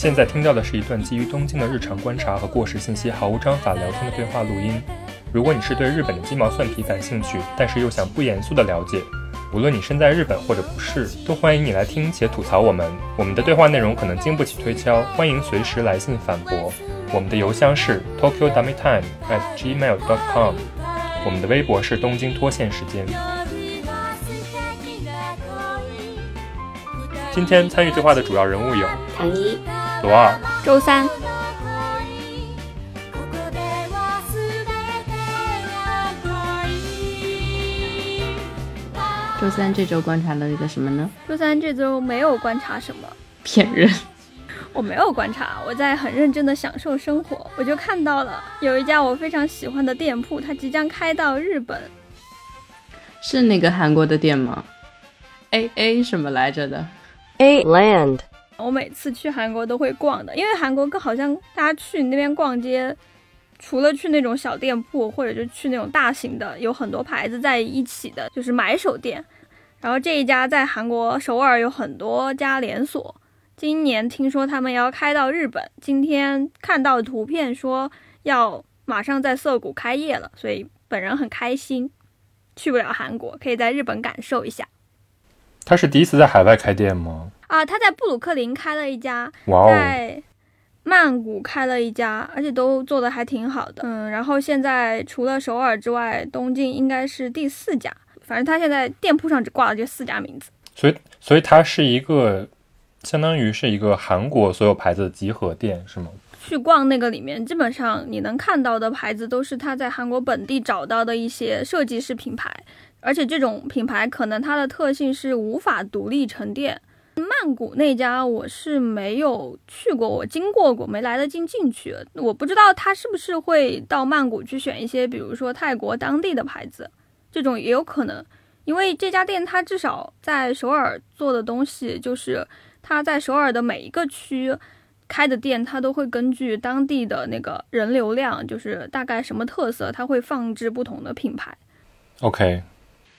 你现在听到的是一段基于东京的日常观察和过时信息毫无章法聊天的对话录音。如果你是对日本的鸡毛蒜皮感兴趣，但是又想不严肃的了解，无论你身在日本或者不是，都欢迎你来听且吐槽我们。我们的对话内容可能经不起推敲，欢迎随时来信反驳。我们的邮箱是 tokyo dummy time at gmail dot com，我们的微博是东京脱线时间。今天参与对话的主要人物有唐一、罗二、周三。周三这周观察了一个什么呢？周三这周没有观察什么，骗人！我没有观察，我在很认真的享受生活。我就看到了有一家我非常喜欢的店铺，它即将开到日本。是那个韩国的店吗？A A 什么来着的？A Land。我每次去韩国都会逛的，因为韩国更好像大家去那边逛街，除了去那种小店铺，或者就去那种大型的，有很多牌子在一起的，就是买手店。然后这一家在韩国首尔有很多家连锁，今年听说他们要开到日本，今天看到图片说要马上在涩谷开业了，所以本人很开心。去不了韩国，可以在日本感受一下。他是第一次在海外开店吗？啊，他在布鲁克林开了一家，在曼谷开了一家，而且都做的还挺好的。嗯，然后现在除了首尔之外，东京应该是第四家。反正他现在店铺上只挂了这四家名字，所以所以它是一个相当于是一个韩国所有牌子的集合店，是吗？去逛那个里面，基本上你能看到的牌子都是他在韩国本地找到的一些设计师品牌，而且这种品牌可能它的特性是无法独立成店。曼谷那家我是没有去过，我经过过，没来得及进去，我不知道他是不是会到曼谷去选一些，比如说泰国当地的牌子。这种也有可能，因为这家店它至少在首尔做的东西，就是它在首尔的每一个区开的店，它都会根据当地的那个人流量，就是大概什么特色，它会放置不同的品牌。OK，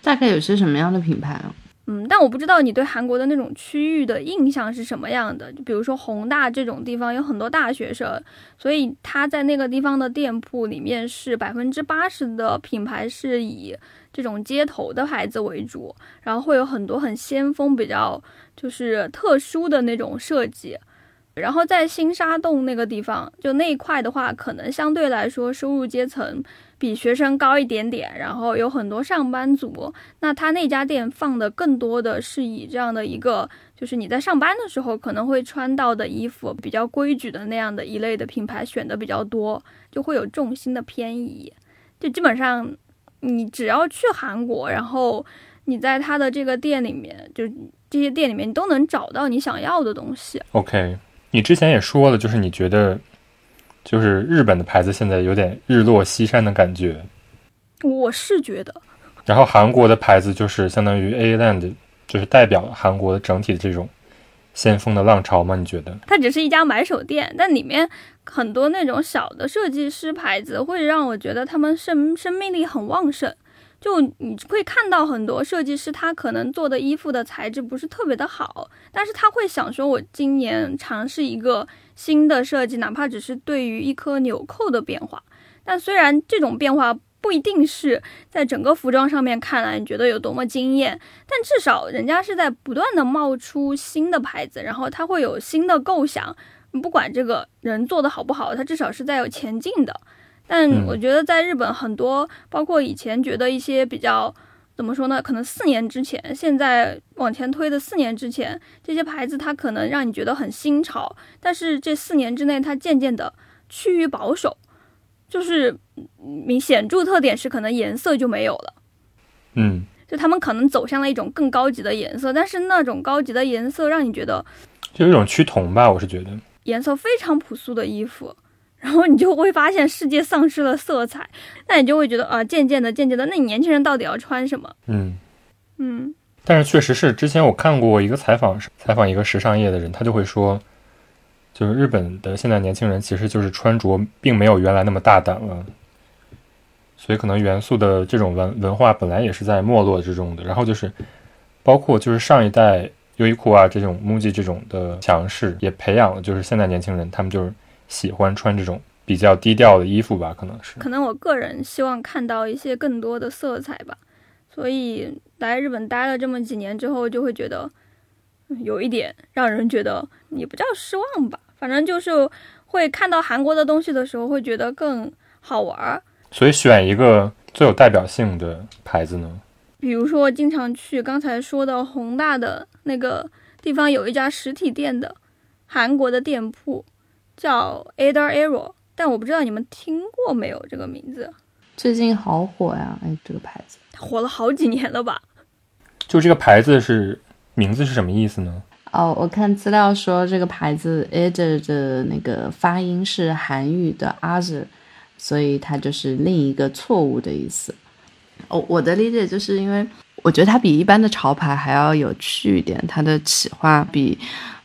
大概有些什么样的品牌啊？嗯，但我不知道你对韩国的那种区域的印象是什么样的。就比如说宏大这种地方有很多大学生，所以他在那个地方的店铺里面是百分之八十的品牌是以。这种街头的牌子为主，然后会有很多很先锋、比较就是特殊的那种设计。然后在新沙洞那个地方，就那一块的话，可能相对来说收入阶层比学生高一点点，然后有很多上班族。那他那家店放的更多的是以这样的一个，就是你在上班的时候可能会穿到的衣服，比较规矩的那样的一类的品牌选的比较多，就会有重心的偏移，就基本上。你只要去韩国，然后你在他的这个店里面，就这些店里面，你都能找到你想要的东西。OK，你之前也说了，就是你觉得，就是日本的牌子现在有点日落西山的感觉。我是觉得。然后韩国的牌子就是相当于 A Land，就是代表韩国整体的这种先锋的浪潮吗？你觉得？它只是一家买手店，但里面。很多那种小的设计师牌子会让我觉得他们生生命力很旺盛，就你会看到很多设计师，他可能做的衣服的材质不是特别的好，但是他会想说，我今年尝试一个新的设计，哪怕只是对于一颗纽扣的变化，但虽然这种变化不一定是在整个服装上面看来你觉得有多么惊艳，但至少人家是在不断的冒出新的牌子，然后他会有新的构想。不管这个人做的好不好，他至少是在有前进的。但我觉得在日本很多，包括以前觉得一些比较怎么说呢？可能四年之前，现在往前推的四年之前，这些牌子它可能让你觉得很新潮，但是这四年之内，它渐渐的趋于保守，就是明显著特点是可能颜色就没有了。嗯，就他们可能走向了一种更高级的颜色，但是那种高级的颜色让你觉得就有一种趋同吧，我是觉得。颜色非常朴素的衣服，然后你就会发现世界丧失了色彩，那你就会觉得啊，渐渐的，渐渐的，那你年轻人到底要穿什么？嗯嗯。但是确实是，之前我看过一个采访，采访一个时尚业的人，他就会说，就是日本的现在年轻人其实就是穿着并没有原来那么大胆了，所以可能元素的这种文文化本来也是在没落之中的。然后就是包括就是上一代。优衣库啊这种 MUJI 这种的强势，也培养了就是现在年轻人他们就是喜欢穿这种比较低调的衣服吧，可能是。可能我个人希望看到一些更多的色彩吧，所以来日本待了这么几年之后，就会觉得嗯有一点让人觉得也不叫失望吧，反正就是会看到韩国的东西的时候，会觉得更好玩儿。所以选一个最有代表性的牌子呢？比如说，经常去刚才说的宏大的那个地方，有一家实体店的韩国的店铺，叫 Ada Arrow，但我不知道你们听过没有这个名字，最近好火呀！哎，这个牌子它火了好几年了吧？就这个牌子是名字是什么意思呢？哦，我看资料说这个牌子 Adar 的那个发音是韩语的 other，所以它就是另一个错误的意思。哦，我的理解就是因为我觉得它比一般的潮牌还要有趣一点，它的企划比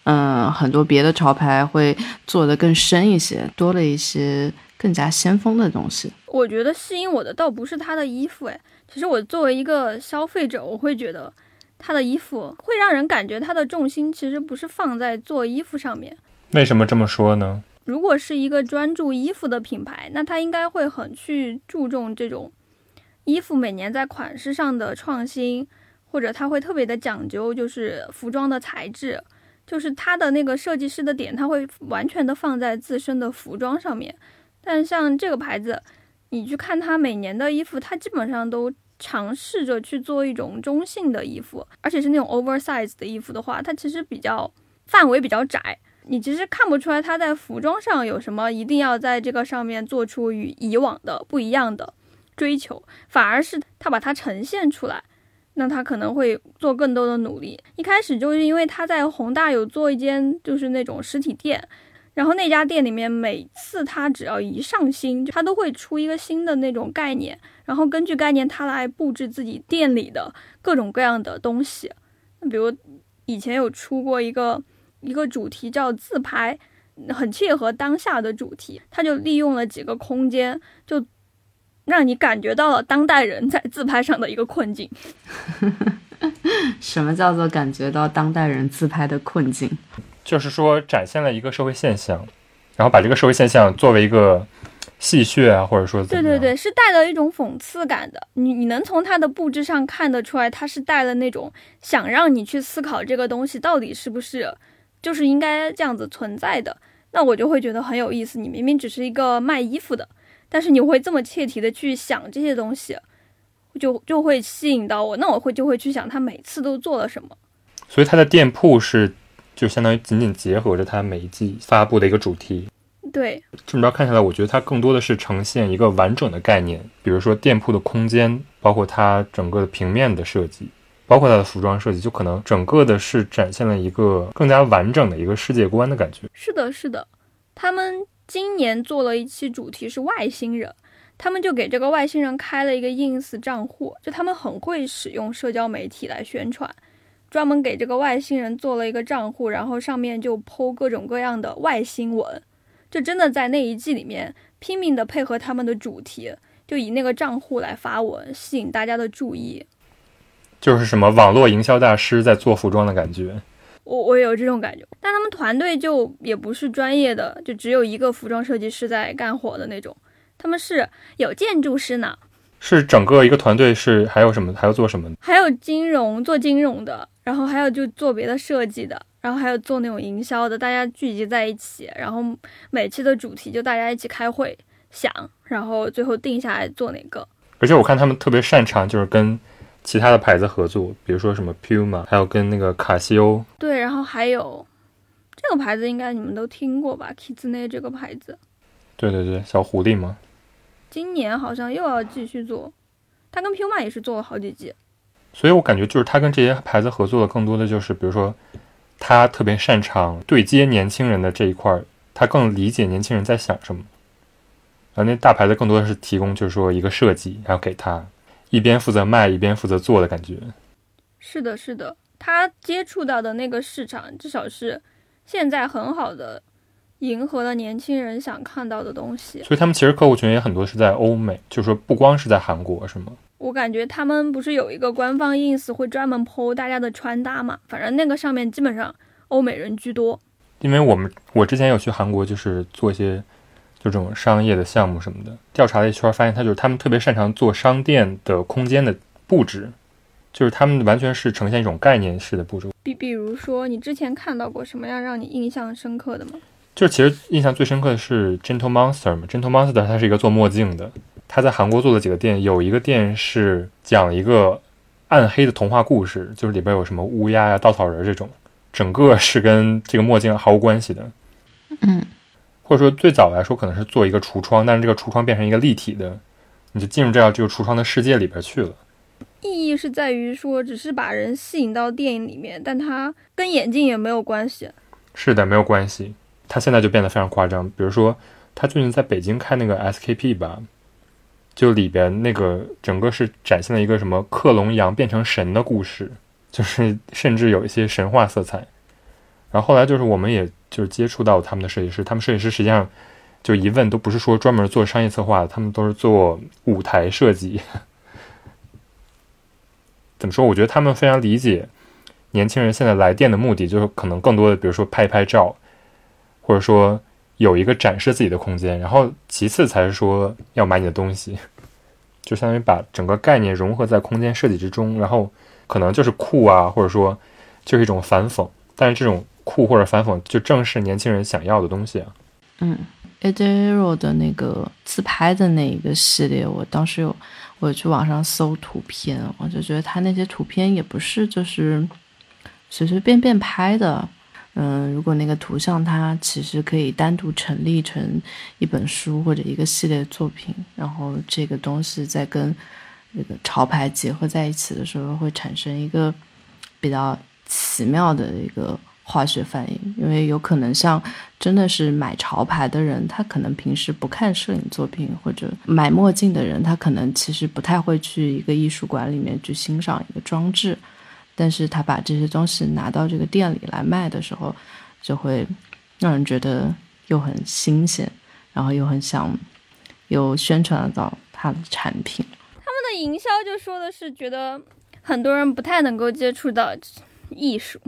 嗯很多别的潮牌会做得更深一些，多了一些更加先锋的东西。我觉得吸引我的倒不是他的衣服，哎，其实我作为一个消费者，我会觉得他的衣服会让人感觉他的重心其实不是放在做衣服上面。为什么这么说呢？如果是一个专注衣服的品牌，那他应该会很去注重这种衣服每年在款式上的创新，或者他会特别的讲究，就是服装的材质，就是它的那个设计师的点，它会完全的放在自身的服装上面。但像这个牌子，你去看它每年的衣服，它基本上都尝试着去做一种中性的衣服，而且是那种 oversize 的衣服的话，它其实比较范围比较窄。你其实看不出来它在服装上有什么一定要在这个上面做出与以往的不一样的追求，反而是他把它呈现出来，那他可能会做更多的努力。一开始就是因为他在宏大有做一间就是那种实体店，然后那家店里面每次他只要一上新，他都会出一个新的那种概念，然后根据概念他来布置自己店里的各种各样的东西。比如以前有出过一个。一个主题叫自拍，很切合当下的主题。他就利用了几个空间，就让你感觉到了当代人在自拍上的一个困境。什么叫做感觉到当代人自拍的困境？就是说展现了一个社会现象，然后把这个社会现象作为一个戏谑啊，或者说对对对，是带了一种讽刺感的。你你能从它的布置上看得出来，它是带了那种想让你去思考这个东西到底是不是。就是应该这样子存在的，那我就会觉得很有意思。你明明只是一个卖衣服的，但是你会这么切题的去想这些东西，就就会吸引到我。那我会就会去想他每次都做了什么。所以他的店铺是就相当于紧紧结合着他每一季发布的一个主题。对，这么着看下来，我觉得它更多的是呈现一个完整的概念，比如说店铺的空间，包括它整个的平面的设计。包括它的服装设计，就可能整个的是展现了一个更加完整的一个世界观的感觉。是的，是的，他们今年做了一期主题是外星人，他们就给这个外星人开了一个 ins 账户，就他们很会使用社交媒体来宣传，专门给这个外星人做了一个账户，然后上面就剖各种各样的外星文，就真的在那一季里面拼命的配合他们的主题，就以那个账户来发文，吸引大家的注意。就是什么网络营销大师在做服装的感觉，我我有这种感觉，但他们团队就也不是专业的，就只有一个服装设计师在干活的那种，他们是有建筑师呢，是整个一个团队是还有什么还要做什么？还有金融做金融的，然后还有就做别的设计的，然后还有做那种营销的，大家聚集在一起，然后每期的主题就大家一起开会想，然后最后定下来做哪个。而且我看他们特别擅长就是跟。其他的牌子合作，比如说什么 Puma，还有跟那个卡西欧。对，然后还有这个牌子，应该你们都听过吧？Kitsune 这个牌子。对对对，小狐狸嘛。今年好像又要继续做，他跟 Puma 也是做了好几季。所以我感觉就是他跟这些牌子合作的，更多的就是，比如说他特别擅长对接年轻人的这一块儿，他更理解年轻人在想什么。而那大牌子更多的是提供，就是说一个设计，然后给他。一边负责卖，一边负责做的感觉。是的，是的，他接触到的那个市场，至少是现在很好的迎合了年轻人想看到的东西。所以他们其实客户群也很多是在欧美，就是说不光是在韩国，是吗？我感觉他们不是有一个官方 ins 会专门 po 大家的穿搭嘛？反正那个上面基本上欧美人居多。因为我们我之前有去韩国，就是做一些就这种商业的项目什么的，调查了一圈，发现他就是他们特别擅长做商店的空间的布置，就是他们完全是呈现一种概念式的布置。比比如说，你之前看到过什么样让你印象深刻的吗？就是其实印象最深刻的是 Gentle Monster 嘛，Gentle Monster 它是一个做墨镜的，他在韩国做了几个店，有一个店是讲一个暗黑的童话故事，就是里边有什么乌鸦呀、稻草人这种。整个是跟这个墨镜毫无关系的，嗯，或者说最早来说可能是做一个橱窗，但是这个橱窗变成一个立体的，你就进入这样这个橱窗的世界里边去了。意义是在于说，只是把人吸引到电影里面，但它跟眼镜也没有关系。是的，没有关系。他现在就变得非常夸张，比如说他最近在北京开那个 SKP 吧，就里边那个整个是展现了一个什么克隆羊变成神的故事。就是甚至有一些神话色彩，然后后来就是我们也就是接触到他们的设计师，他们设计师实际上就一问都不是说专门做商业策划的，他们都是做舞台设计。怎么说？我觉得他们非常理解年轻人现在来店的目的，就是可能更多的，比如说拍一拍照，或者说有一个展示自己的空间，然后其次才是说要买你的东西，就相当于把整个概念融合在空间设计之中，然后。可能就是酷啊，或者说就是一种反讽，但是这种酷或者反讽，就正是年轻人想要的东西啊。嗯，Adero 的那个自拍的那一个系列，我当时有我去网上搜图片，我就觉得他那些图片也不是就是随随便便拍的。嗯，如果那个图像它其实可以单独成立成一本书或者一个系列作品，然后这个东西再跟。那个潮牌结合在一起的时候，会产生一个比较奇妙的一个化学反应，因为有可能像真的是买潮牌的人，他可能平时不看摄影作品，或者买墨镜的人，他可能其实不太会去一个艺术馆里面去欣赏一个装置，但是他把这些东西拿到这个店里来卖的时候，就会让人觉得又很新鲜，然后又很想又宣传到他的产品。他们的营销就说的是觉得很多人不太能够接触到艺术，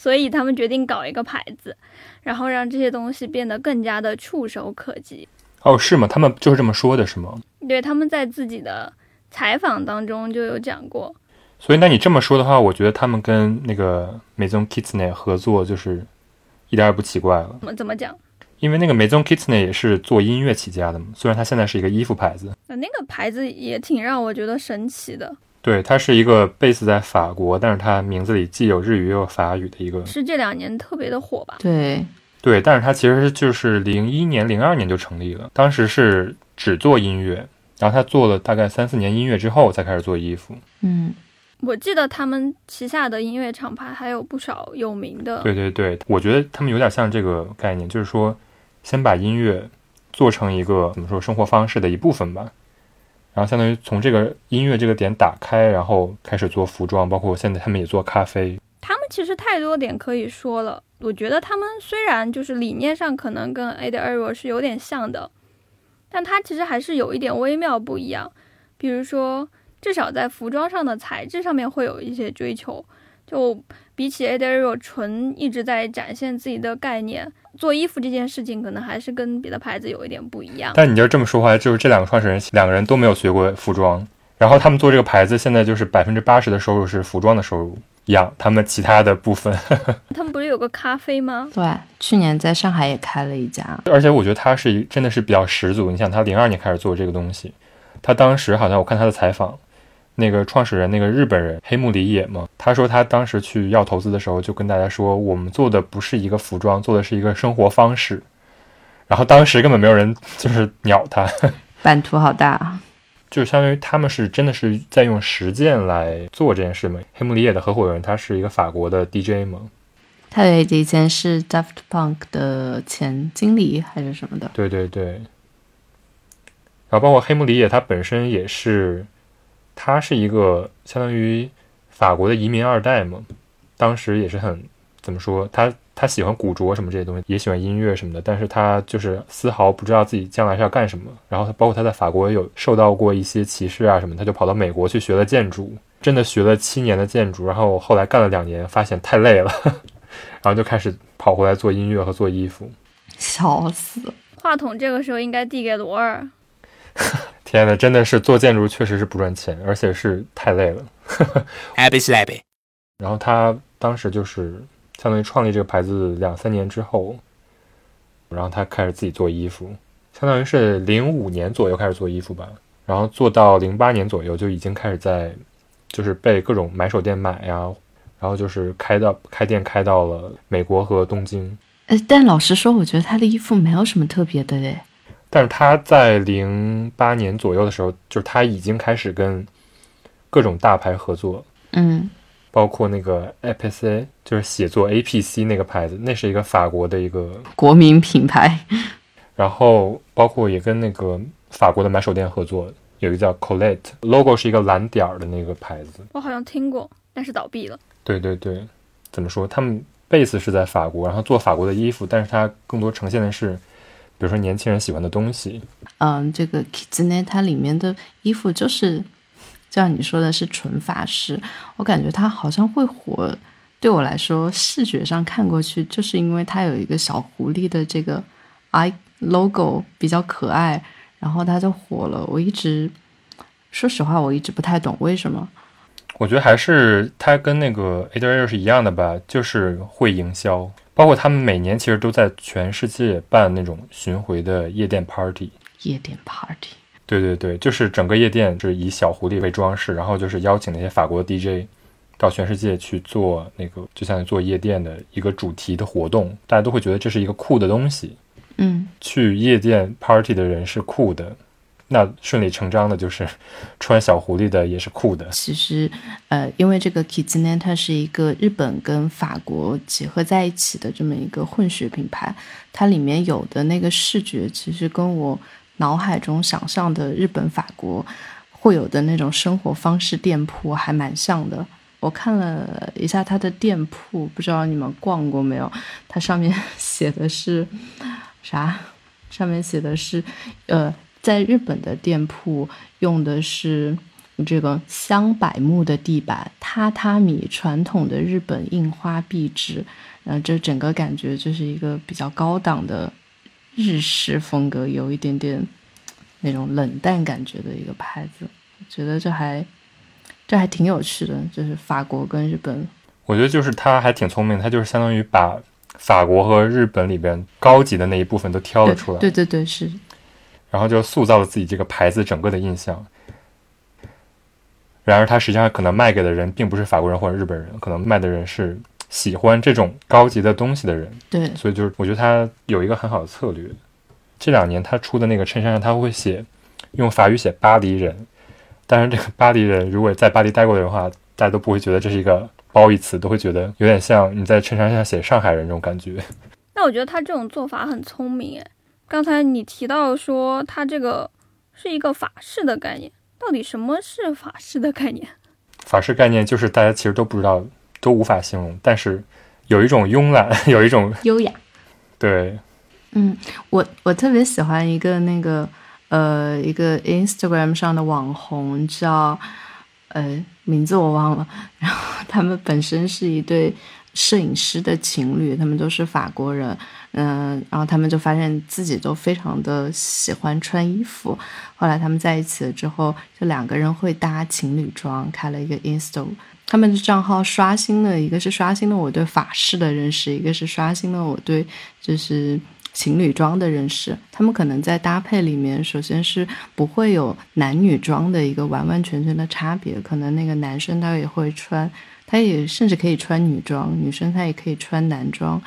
所以他们决定搞一个牌子，然后让这些东西变得更加的触手可及。哦，是吗？他们就是这么说的，是吗？对，他们在自己的采访当中就有讲过。所以，那你这么说的话，我觉得他们跟那个 Maison Kitsune 合作就是一点也不奇怪了。怎么怎么讲？因为那个 Maison Kitsune 也是做音乐起家的嘛，虽然它现在是一个衣服牌子。那那个牌子也挺让我觉得神奇的。对，它是一个 base 在法国，但是它名字里既有日语又有法语的一个。是这两年特别的火吧？对，对，但是它其实就是零一年、零二年就成立了，当时是只做音乐，然后他做了大概三四年音乐之后才开始做衣服。嗯。我记得他们旗下的音乐厂牌还有不少有名的。对对对，我觉得他们有点像这个概念，就是说。先把音乐做成一个怎么说生活方式的一部分吧，然后相当于从这个音乐这个点打开，然后开始做服装，包括现在他们也做咖啡。他们其实太多点可以说了。我觉得他们虽然就是理念上可能跟 a d a r o 是有点像的，但它其实还是有一点微妙不一样。比如说，至少在服装上的材质上面会有一些追求。就比起 a d a r o 纯一直在展现自己的概念。做衣服这件事情，可能还是跟别的牌子有一点不一样。但你就这么说话，就是这两个创始人两个人都没有学过服装，然后他们做这个牌子，现在就是百分之八十的收入是服装的收入，养他们其他的部分。他们不是有个咖啡吗？对，去年在上海也开了一家。而且我觉得他是真的是比较十足。你想，他零二年开始做这个东西，他当时好像我看他的采访。那个创始人，那个日本人黑木里野嘛，他说他当时去要投资的时候，就跟大家说，我们做的不是一个服装，做的是一个生活方式。然后当时根本没有人就是鸟他，版图好大啊，就相当于他们是真的是在用实践来做这件事嘛。黑木里野的合伙人，他是一个法国的 DJ 嘛，他以前是 Daft Punk 的前经理还是什么的？对对对。然后包括黑木里野，他本身也是。他是一个相当于法国的移民二代嘛，当时也是很怎么说？他他喜欢古着什么这些东西，也喜欢音乐什么的，但是他就是丝毫不知道自己将来是要干什么。然后他包括他在法国有受到过一些歧视啊什么，他就跑到美国去学了建筑，真的学了七年的建筑。然后后来干了两年，发现太累了，然后就开始跑回来做音乐和做衣服。笑死！话筒这个时候应该递给罗尔。天呐，真的是做建筑确实是不赚钱，而且是太累了。然后他当时就是相当于创立这个牌子两三年之后，然后他开始自己做衣服，相当于是零五年左右开始做衣服吧，然后做到零八年左右就已经开始在就是被各种买手店买呀，然后就是开到开店开到了美国和东京。呃，但老实说，我觉得他的衣服没有什么特别的嘞。但是他在零八年左右的时候，就是他已经开始跟各种大牌合作，嗯，包括那个 APC，就是写作 APC 那个牌子，那是一个法国的一个国民品牌。然后包括也跟那个法国的买手店合作，有一个叫 Colette，logo 是一个蓝点儿的那个牌子。我好像听过，但是倒闭了。对对对，怎么说？他们 base 是在法国，然后做法国的衣服，但是它更多呈现的是。比如说年轻人喜欢的东西，嗯，这个 Kitsune 它里面的衣服就是，像你说的是纯法式，我感觉它好像会火。对我来说，视觉上看过去，就是因为它有一个小狐狸的这个 i logo 比较可爱，然后它就火了。我一直说实话，我一直不太懂为什么。我觉得还是它跟那个 a d r e 是一样的吧，就是会营销。包括他们每年其实都在全世界办那种巡回的夜店 party，夜店 party，对对对，就是整个夜店是以小狐狸为装饰，然后就是邀请那些法国 DJ 到全世界去做那个，就像做夜店的一个主题的活动，大家都会觉得这是一个酷的东西，嗯，去夜店 party 的人是酷的。那顺理成章的就是穿小狐狸的也是酷的。其实，呃，因为这个 Kitsune 它是一个日本跟法国结合在一起的这么一个混血品牌，它里面有的那个视觉，其实跟我脑海中想象的日本、法国会有的那种生活方式店铺还蛮像的。我看了一下它的店铺，不知道你们逛过没有？它上面 写的是啥？上面写的是，呃。在日本的店铺用的是这个香柏木的地板，榻榻米传统的日本印花壁纸，然后这整个感觉就是一个比较高档的日式风格，有一点点那种冷淡感觉的一个牌子。我觉得这还这还挺有趣的，就是法国跟日本。我觉得就是他还挺聪明，他就是相当于把法国和日本里边高级的那一部分都挑了出来。对对对，是。然后就塑造了自己这个牌子整个的印象。然而，他实际上可能卖给的人并不是法国人或者日本人，可能卖的人是喜欢这种高级的东西的人。对，所以就是我觉得他有一个很好的策略。这两年他出的那个衬衫上，他会写用法语写“巴黎人”，但是这个“巴黎人”如果在巴黎待过的话，大家都不会觉得这是一个褒义词，都会觉得有点像你在衬衫上写“上海人”这种感觉。那我觉得他这种做法很聪明，诶。刚才你提到说它这个是一个法式的概念，到底什么是法式的概念？法式概念就是大家其实都不知道，都无法形容，但是有一种慵懒，有一种优雅。对，嗯，我我特别喜欢一个那个呃一个 Instagram 上的网红叫呃名字我忘了，然后他们本身是一对摄影师的情侣，他们都是法国人。嗯，然后他们就发现自己都非常的喜欢穿衣服。后来他们在一起了之后，就两个人会搭情侣装，开了一个 Insta。他们的账号刷新了，一个是刷新了我对法式的认识，一个是刷新了我对就是情侣装的认识。他们可能在搭配里面，首先是不会有男女装的一个完完全全的差别，可能那个男生他也会穿，他也甚至可以穿女装，女生她也可以穿男装。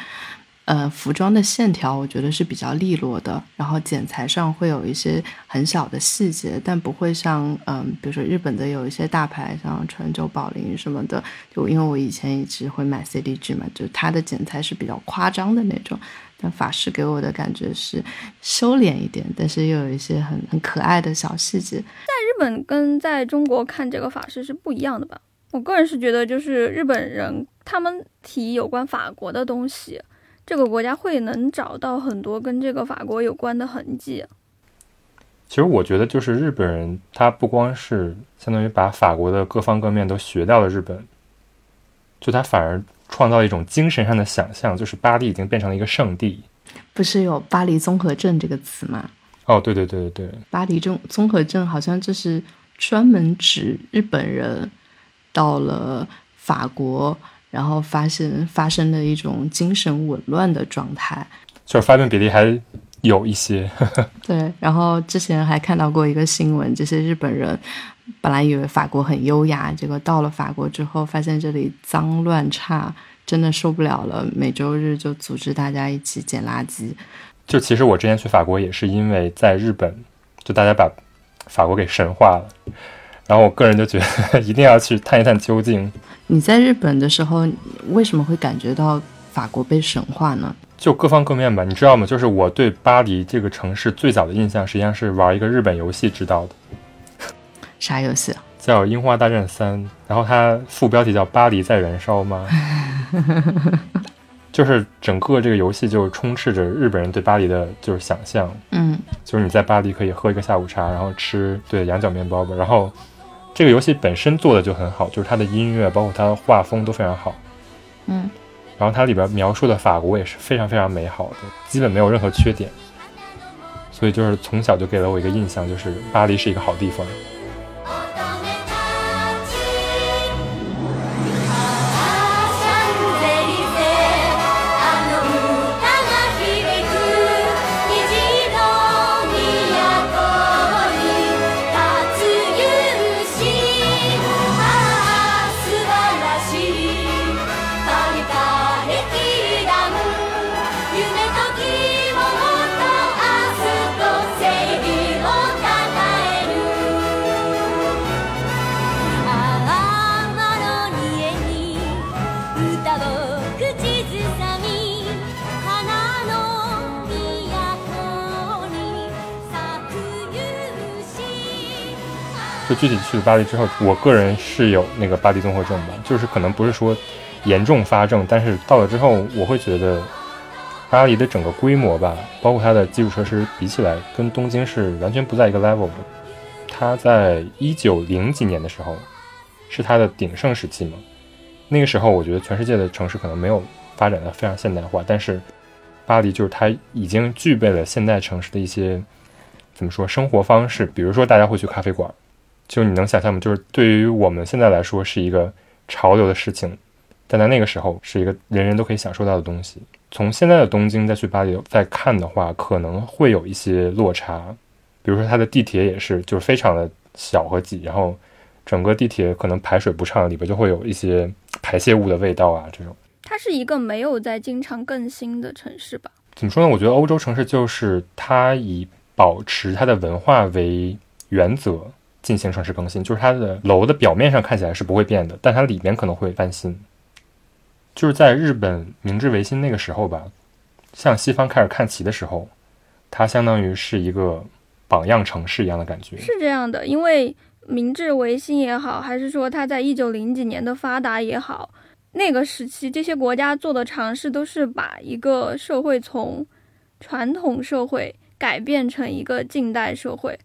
呃，服装的线条我觉得是比较利落的，然后剪裁上会有一些很小的细节，但不会像嗯，比如说日本的有一些大牌，像川久保玲什么的，就因为我以前一直会买 CDG 嘛，就它的剪裁是比较夸张的那种。但法式给我的感觉是收敛一点，但是又有一些很很可爱的小细节。在日本跟在中国看这个法式是不一样的吧？我个人是觉得，就是日本人他们提有关法国的东西，这个国家会能找到很多跟这个法国有关的痕迹。其实我觉得，就是日本人，他不光是相当于把法国的各方各面都学到了日本，就他反而创造一种精神上的想象，就是巴黎已经变成了一个圣地。不是有巴黎综合症这个词吗？哦，对对对对对，巴黎综综合症好像就是专门指日本人到了法国，然后发现发生的一种精神紊乱的状态。就是发病比例还有一些。对，然后之前还看到过一个新闻，这些日本人本来以为法国很优雅，结果到了法国之后，发现这里脏乱差，真的受不了了。每周日就组织大家一起捡垃圾。就其实我之前去法国也是因为在日本，就大家把法国给神化了，然后我个人就觉得一定要去探一探究竟。你在日本的时候，为什么会感觉到法国被神化呢？就各方各面吧，你知道吗？就是我对巴黎这个城市最早的印象，实际上是玩一个日本游戏知道的，啥游戏？叫《樱花大战三》，然后它副标题叫《巴黎在燃烧》吗？就是整个这个游戏就充斥着日本人对巴黎的就是想象，嗯就是你在巴黎可以喝一个下午茶，然后吃对羊角面包吧。然后这个游戏本身做的就很好，就是它的音乐包括它的画风都非常好。嗯，然后它里边描述的法国也是非常非常美好的，基本没有任何缺点。所以就是从小就给了我一个印象，就是巴黎是一个好地方。具体去了巴黎之后，我个人是有那个巴黎综合症吧，就是可能不是说严重发症，但是到了之后，我会觉得巴黎的整个规模吧，包括它的基础设施比起来，跟东京是完全不在一个 level 的。它在一九零几年的时候，是它的鼎盛时期嘛。那个时候，我觉得全世界的城市可能没有发展的非常现代化，但是巴黎就是它已经具备了现代城市的一些怎么说生活方式，比如说大家会去咖啡馆，就你能想象吗？就是对于我们现在来说是一个潮流的事情，但在那个时候是一个人人都可以享受到的东西。从现在的东京再去巴黎再看的话，可能会有一些落差。比如说它的地铁也是，就是非常的小和挤，然后整个地铁可能排水不畅，里边就会有一些排泄物的味道啊，这种。它是一个没有在经常更新的城市吧？怎么说呢？我觉得欧洲城市就是它以保持它的文化为原则进行城市更新，就是它的楼的表面上看起来是不会变的，但它里面可能会翻新。就是在日本明治维新那个时候吧，向西方开始看齐的时候，它相当于是一个榜样城市一样的感觉。是这样的，因为明治维新也好，还是说它在一九零几年的发达也好，那个时期这些国家做的尝试都是把一个社会从传统社会改变成一个近代社会，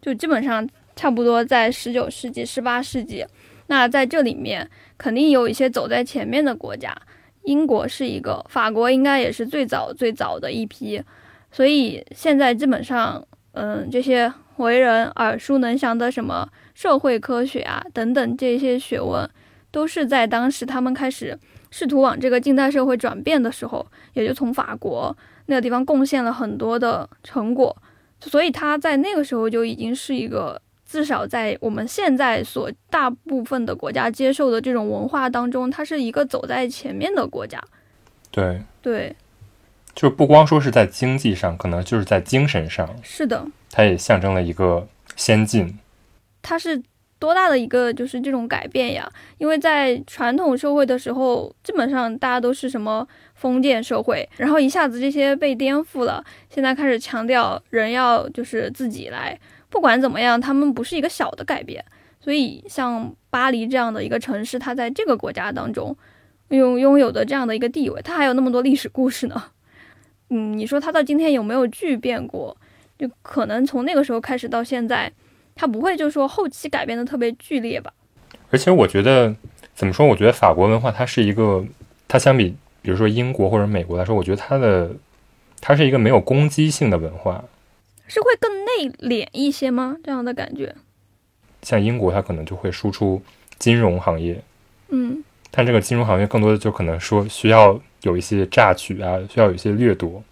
就基本上差不多在十九世纪、十八世纪。那在这里面肯定有一些走在前面的国家，英国是一个，法国应该也是最早最早的一批，所以现在基本上，嗯，这些为人耳熟能详的什么社会科学啊等等这些学问，都是在当时他们开始试图往这个近代社会转变的时候，也就从法国那个地方贡献了很多的成果，所以他在那个时候就已经是一个。至少在我们现在所大部分的国家接受的这种文化当中，它是一个走在前面的国家。对，对，就是不光说是在经济上，可能就是在精神上，是的，它也象征了一个先进。它是多大的一个就是这种改变呀？因为在传统社会的时候，基本上大家都是什么封建社会，然后一下子这些被颠覆了，现在开始强调人要就是自己来。不管怎么样，他们不是一个小的改变，所以像巴黎这样的一个城市，它在这个国家当中，拥拥有的这样的一个地位，它还有那么多历史故事呢。嗯，你说它到今天有没有巨变过？就可能从那个时候开始到现在，它不会就说后期改变的特别剧烈吧？而且我觉得怎么说？我觉得法国文化它是一个，它相比比如说英国或者美国来说，我觉得它的它是一个没有攻击性的文化。是会更内敛一些吗？这样的感觉？像英国，它可能就会输出金融行业，嗯但这个金融行业更多的就可能说需要有一些榨取啊，需要有一些掠夺。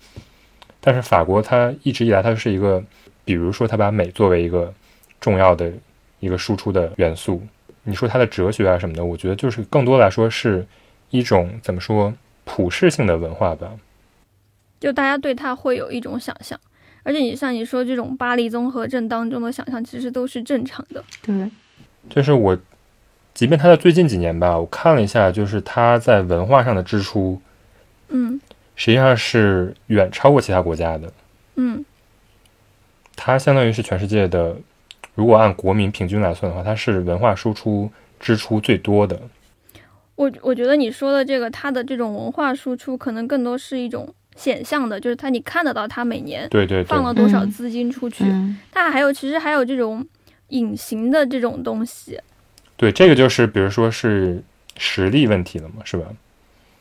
但是法国它一直以来它是一个，比如说它把美作为一个重要的一个输出的元素。你说它的哲学啊什么的，我觉得就是更多来说是一种怎么说普世性的文化吧。就大家对它会有一种想象，而且你像你说这种巴黎综合症当中的想象，其实都是正常的。对，就是我，即便他在最近几年吧，我看了一下，就是他在文化上的支出嗯实际上是远超过其他国家的。嗯它相当于是全世界的，如果按国民平均来算的话，它是文化输出支出最多的。我我觉得你说的这个，它的这种文化输出，可能更多是一种显象的，就是它你看得到它每年对对对放，了多少嗯资金出去，嗯但还有其实还有这种隐形的这种东西，对，这个就是比如说是实力问题了嘛，是吧？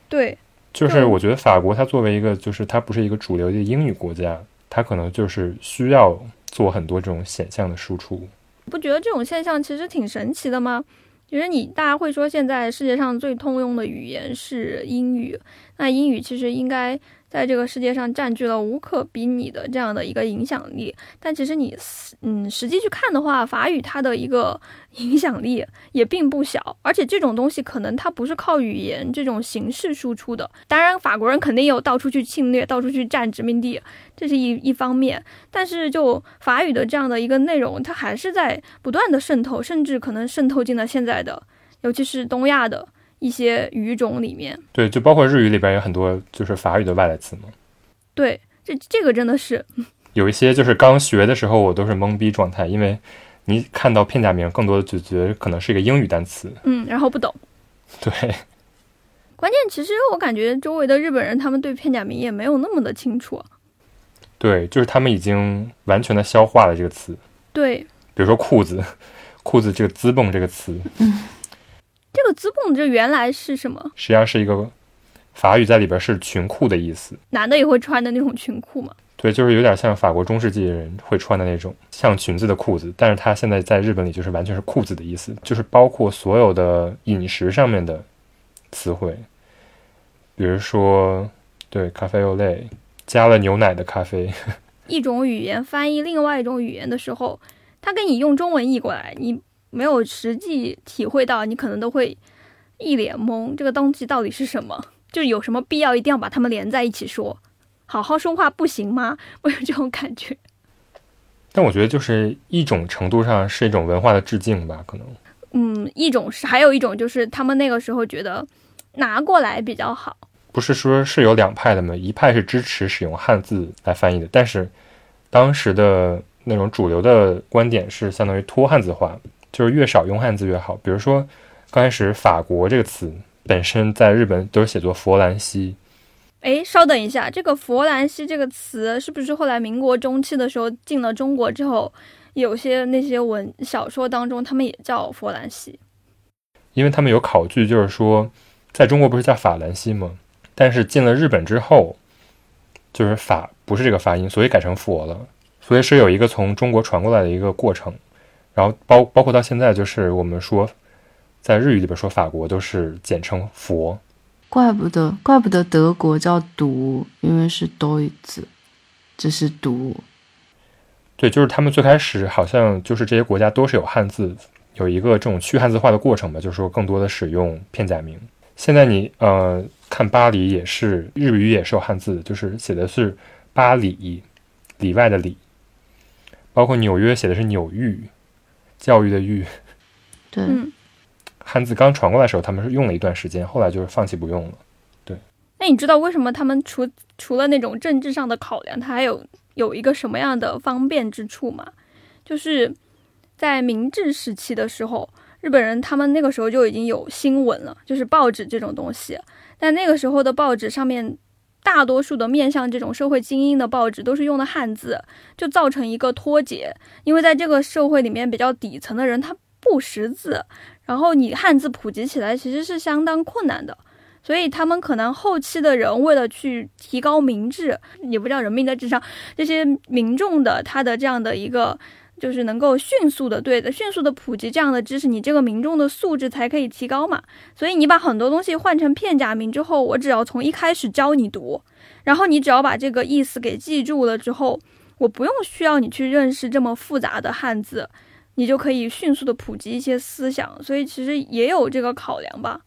对，就是我觉得法国它作为一个，就是它不是一个主流的英语国家，它可能就是需要做很多这种显象的输出。不觉得这种现象其实挺神奇的吗？其实你大家会说，现在世界上最通用的语言是英语，那英语其实应该在这个世界上占据了无可比拟的这样的一个影响力。但其实你嗯实际去看的话，法语它的一个 影响力也并不小，而且这种东西可能它不是靠语言这种形式输出的。当然，法国人肯定有到处去侵略、到处去占殖民地，这是一一方面。但是就法语的这样的一个内容，它还是在不断的渗透，甚至可能渗透进了现在的，尤其是东亚的一些语种里面。对，就包括日语里边有很多就是法语的外来词嘛。对，这这个真的是，有一些就是刚学的时候我都是懵逼状态，因为你看到片假名，更多的就觉得可能是一个英语单词。嗯，然后不懂。对，关键其实我感觉周围的日本人他们对片假名也没有那么的清楚啊。对，就是他们已经完全的消化了这个词。对，比如说裤子，裤子这个“滋蹦”这个词，这个资蹦这原来是什么？实际上是一个法语在里边是裙裤的意思。男的也会穿的那种裙裤嘛？对，就是有点像法国中世纪人会穿的那种像裙子的裤子，但是它现在在日本里就是完全是裤子的意思，就是包括所有的饮食上面的词汇，比如说对咖啡 o l a 加了牛奶的咖啡，一种语言翻译另外一种语言的时候，他给你用中文译过来，你没有实际体会到，你可能都会一脸懵，这个东西到底是什么？就有什么必要一定要把它们连在一起说？好好说话不行吗？我有这种感觉。但我觉得就是一种程度上是一种文化的致敬吧，可能。嗯，一种是，还有一种就是他们那个时候觉得拿过来比较好。不是说是有两派的吗？一派是支持使用汉字来翻译的，但是当时的那种主流的观点是相当于脱汉字化，就是越少用汉字越好。比如说，刚开始“法国”这个词本身在日本都是写作佛兰西，哎，稍等一下，这个佛兰西这个词是不是后来民国中期的时候进了中国之后，有些那些文小说当中他们也叫佛兰西？因为他们有考据，就是说在中国不是叫法兰西吗？但是进了日本之后，就是法不是这个发音，所以改成佛了，所以是有一个从中国传过来的一个过程。然后包包括到现在，就是我们说在日语里边说法国都是简称佛。怪不得，怪不得德国叫独，因为是 Deutsch，这是独。对，就是他们最开始好像就是这些国家都是有汉字，有一个这种去汉字化的过程吧，就是说更多的使用片假名。现在你呃看巴黎也是日语也是有汉字，就是写的是巴里，里外的里，包括纽约写的是纽域，教育的育。对，嗯，汉字刚传过来的时候，他们是用了一段时间，后来就是放弃不用了。对那你知道为什么他们除除了那种政治上的考量，它还有有一个什么样的方便之处吗？就是在明治时期的时候，日本人他们那个时候就已经有新闻了，就是报纸这种东西。但那个时候的报纸上面，大多数的面向这种社会精英的报纸都是用的汉字，就造成一个脱节。因为在这个社会里面，比较底层的人他不识字，然后你汉字普及起来其实是相当困难的。所以他们可能后期的人为了去提高民智，也不叫人民的智商，这些民众的他的这样的一个。就是能够迅速的对的，迅速的普及这样的知识，你这个民众的素质才可以提高嘛。所以你把很多东西换成片假名之后，我只要从一开始教你读，然后你只要把这个意思给记住了之后，我不用需要你去认识这么复杂的汉字，你就可以迅速的普及一些思想。所以其实也有这个考量吧。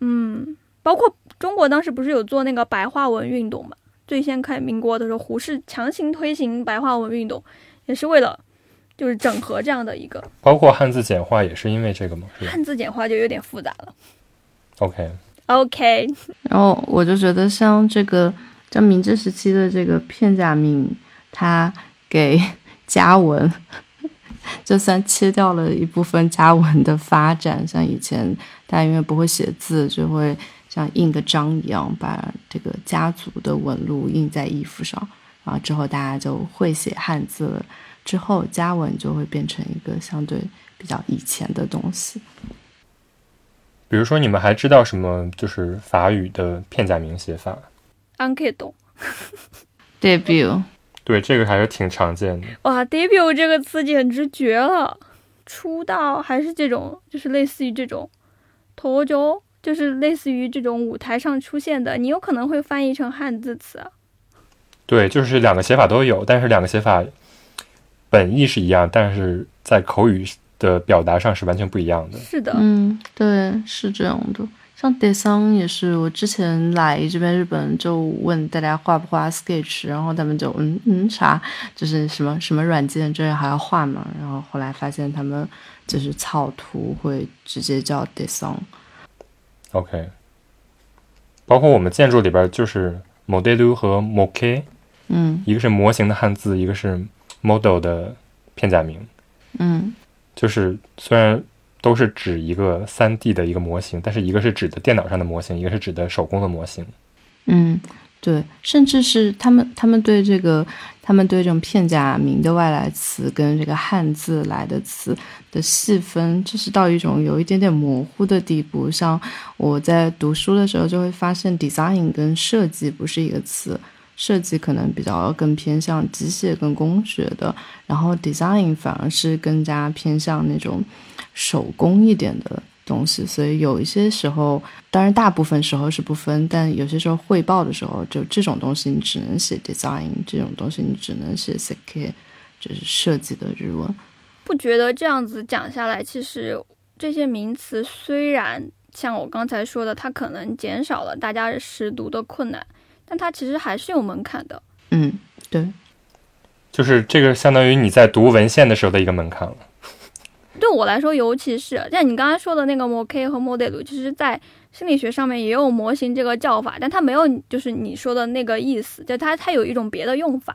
嗯，包括中国当时不是有做那个白话文运动嘛？最先开民国的时候，胡适强行推行白话文运动。也是为了，就是整合这样的一个，包括汉字简化也是因为这个吗？是吧汉字简化就有点复杂了。？OK，OK，然后我就觉得像这个像明治时期的这个片假名，它给 家文，就算切掉了一部分家文的发展，像以前大家因为不会写字，就会像印个章一样，把这个家族的纹路印在衣服上，然后之后大家就会写汉字了，之后家文就会变成一个相对比较以前的东西。比如说你们还知道什么就是法语的片假名写法？Ankedo，debut，对，这个还是挺常见的。哇，debut 这个词简直绝了！出道还是这种，就是类似于这种头就就是类似于这种舞台上出现的，你有可能会翻译成汉字词啊。对，就是两个写法都有，但是两个写法本意是一样，但是在口语的表达上是完全不一样的。是的，嗯，对，是这样的。像 d e s a n 也是，我之前来这边日本就问大家画不画 Sketch，然后他们就嗯嗯啥，就是什么什么软件这还要画嘛，然后后来发现他们就是草图会直接叫 d e s a n OK，包括我们建筑里边就是 model 和 moke，嗯一个是模型的汉字，一个是 model 的片假名。嗯就是虽然都是指一个三 D 的一个模型，但是一个是指的电脑上的模型，一个是指的手工的模型。嗯，对，甚至是他们他们对这个他们对这种片假名的外来词跟这个汉字来的词的细分，就是到一种有一点点模糊的地步。像我在读书的时候就会发现，design 跟设计不是一个词。设计可能比较更偏向机械跟工学的，然后 design 反而是更加偏向那种手工一点的东西，所以有一些时候，当然大部分时候是不分，但有些时候汇报的时候，就这种东西你只能写 design，这种东西你只能写 s e k 就是设计的日文。不觉得这样子讲下来，其实这些名词虽然像我刚才说的，它可能减少了大家识读的困难，但它其实还是有门槛的。嗯，对，就是这个相当于你在读文献的时候的一个门槛了。对我来说，尤其是像你刚刚说的那个 MOK 和 model，其实在心理学上面也有模型这个叫法，但它没有就是你说的那个意思，就它它有一种别的用法。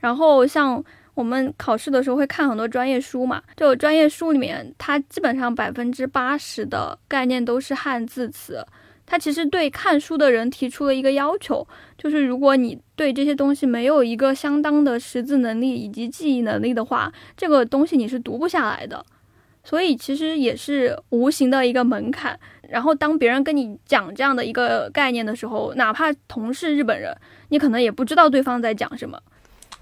然后像我们考试的时候会看很多专业书嘛，就专业书里面，它基本上百分之八十的概念都是汉字词。它其实对看书的人提出了一个要求，就是如果你对这些东西没有一个相当的识字能力以及记忆能力的话，这个东西你是读不下来的。所以其实也是无形的一个门槛。然后当别人跟你讲这样的一个概念的时候，哪怕同是日本人，你可能也不知道对方在讲什么。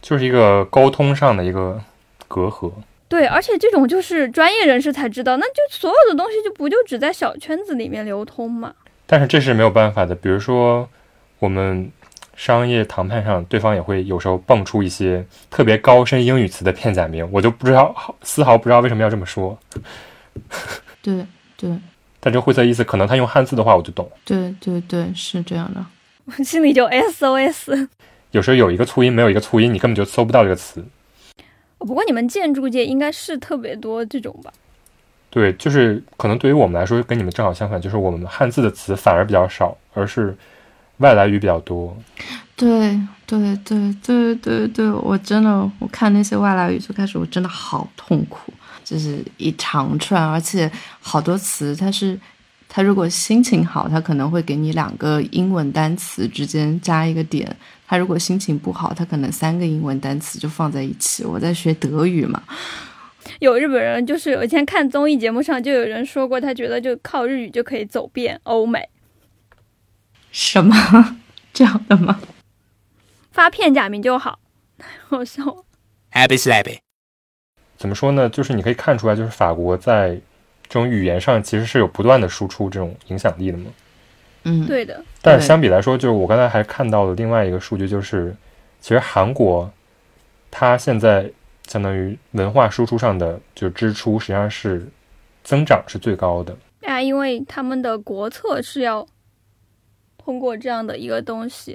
就是一个沟通上的一个隔阂。对，而且这种就是专业人士才知道，那就所有的东西就不就只在小圈子里面流通嘛？但是这是没有办法的。比如说，我们商业谈判上，对方也会有时候蹦出一些特别高深英语词的片假名，我就不知道，丝毫不知道为什么要这么说。对，对，但这晦涩意思，可能他用汉字的话，我就懂。对，对，对，是这样的。我心里就 SOS。有时候有一个促音，没有一个促音，你根本就搜不到这个词。不过你们建筑界应该是特别多这种吧？对，就是可能对于我们来说，跟你们正好相反，就是我们汉字的词反而比较少，而是外来语比较多。对，对，对，对，对，对，我真的，我看那些外来语最开始我真的好痛苦，就是一长串，而且好多词它是。它如果心情好，它可能会给你两个英文单词之间加一个点；它如果心情不好，它可能三个英文单词就放在一起。我在学德语嘛，有日本人就是有一天看综艺节目上就有人说过，他觉得就靠日语就可以走遍欧美，什么 这样的吗？发片假名就好，好笑。Happy slappy. 怎么说呢？就是你可以看出来，就是法国在这种语言上其实是有不断的输出这种影响力的嘛。嗯，对的，但是相比来说，就是我刚才还看到了另外一个数据，就是其实韩国它现在相当于文化输出上的就支出实际上是增长是最高的。啊，因为他们的国策是要通过这样的一个东西，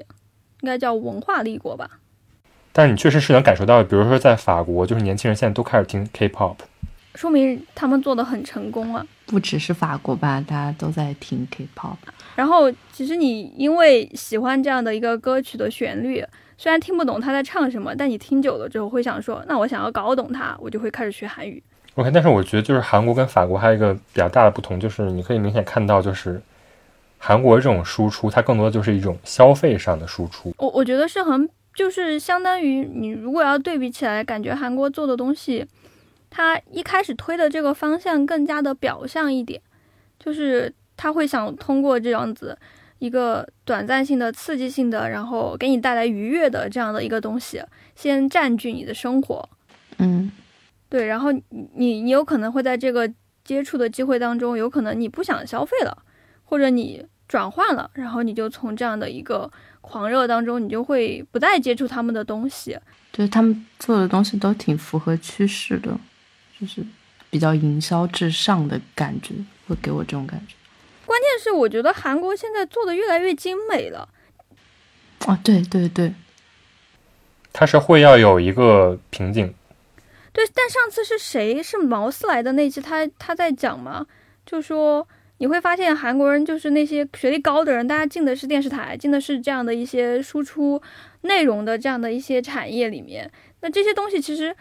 应该叫文化立国吧。但你确实是能感受到，比如说在法国，就是年轻人现在都开始听 K-pop，说明他们做的很成功啊。不只是法国吧，大家都在听 K-pop。然后，其实你因为喜欢这样的一个歌曲的旋律，虽然听不懂他在唱什么，但你听久了之后会想说，那我想要搞懂他，我就会开始学韩语。OK，但是我觉得就是韩国跟法国还有一个比较大的不同，就是你可以明显看到，就是韩国这种输出，它更多的就是一种消费上的输出。我我觉得是很，就是相当于你如果要对比起来，感觉韩国做的东西，它一开始推的这个方向更加的表象一点，就是他会想通过这样子一个短暂性的、刺激性的，然后给你带来愉悦的这样的一个东西，先占据你的生活。嗯，对，然后你你你有可能会在这个接触的机会当中，有可能你不想消费了，或者你转换了，然后你就从这样的一个狂热当中，你就会不再接触他们的东西。就是他们做的东西都挺符合趋势的，就是比较营销至上的感觉，会给我这种感觉。但是我觉得韩国现在做的越来越精美了，啊，对对对，它是会要有一个瓶颈，对，但上次是谁？是毛丝来的那期他他在讲嘛，就说你会发现韩国人就是那些学历高的人，大家进的是电视台，进的是这样的一些输出内容的这样的一些产业里面。那这些东西其实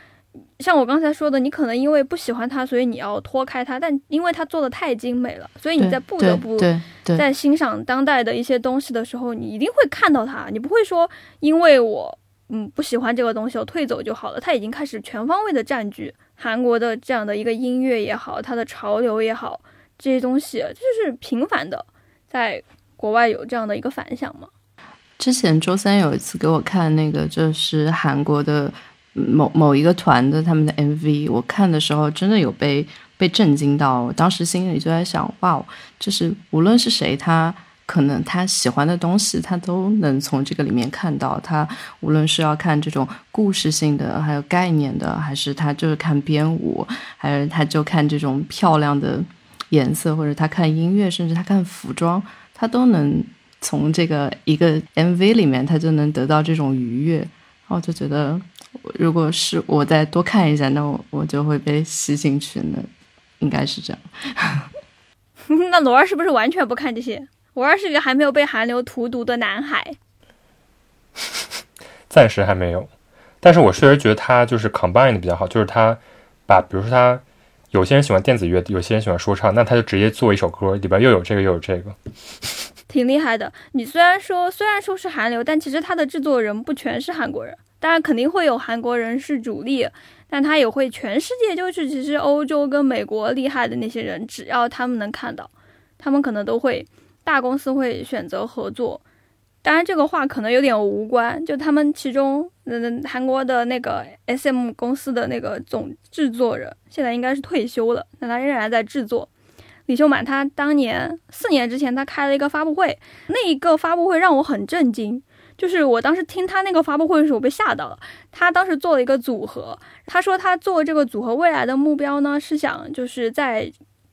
像我刚才说的，你可能因为不喜欢它，所以你要脱开它，但因为它做的太精美了，所以你在不得不在欣赏当代的一些东西的时候，你一定会看到它，你不会说因为我嗯不喜欢这个东西，我退走就好了。它已经开始全方位的占据韩国的这样的一个音乐也好，它的潮流也好，这些东西就是频繁的在国外有这样的一个反响嘛。之前周三有一次给我看那个，就是韩国的某某一个团的他们的 MV，我看的时候真的有被被震惊到，我当时心里就在想，哇，就是无论是谁，他可能他喜欢的东西，他都能从这个里面看到。他无论是要看这种故事性的，还有概念的，还是他就是看编舞，还是他就看这种漂亮的颜色，或者他看音乐，甚至他看服装，他都能从这个一个 MV 里面，他就能得到这种愉悦。然后我就觉得，如果是我再多看一下，那我我就会被吸进去。那应该是这样。那罗儿是不是完全不看这些？罗儿是一个还没有被韩流荼毒的男孩。暂时还没有。但是我确实觉得他就是 combine 的比较好，就是他把，比如说他有些人喜欢电子乐，有些人喜欢说唱，那他就直接做一首歌，里边又有这个又有这个。挺厉害的。你虽然说虽然说是韩流，但其实他的制作人不全是韩国人，当然肯定会有韩国人是主力，但他也会全世界就是其实欧洲跟美国厉害的那些人，只要他们能看到，他们可能都会大公司会选择合作。当然，这个话可能有点无关。就他们其中，嗯，韩国的那个 S.M 公司的那个总制作人，现在应该是退休了，但他仍然在制作。李秀满他当年四年之前，他开了一个发布会，那一个发布会让我很震惊。就是我当时听他那个发布会的时候，我被吓到了。他当时做了一个组合，他说他做这个组合未来的目标呢，是想就是在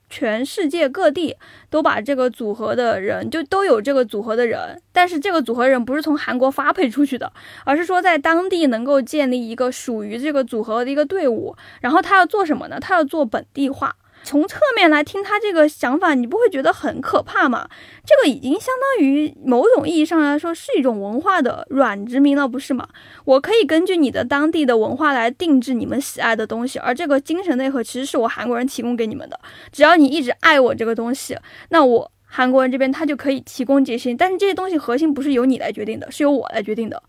全世界各地都把这个组合的人，就都有这个组合的人，但是这个组合人不是从韩国发配出去的，而是说在当地能够建立一个属于这个组合的一个队伍。然后他要做什么呢？他要做本地化。从侧面来听他这个想法，你不会觉得很可怕吗？这个已经相当于某种意义上来说是一种文化的软殖民了，不是吗？我可以根据你的当地的文化来定制你们喜爱的东西，而这个精神内核其实是我韩国人提供给你们的。只要你一直爱我这个东西，那我韩国人这边他就可以提供这些，但是这些东西核心不是由你来决定的，是由我来决定的。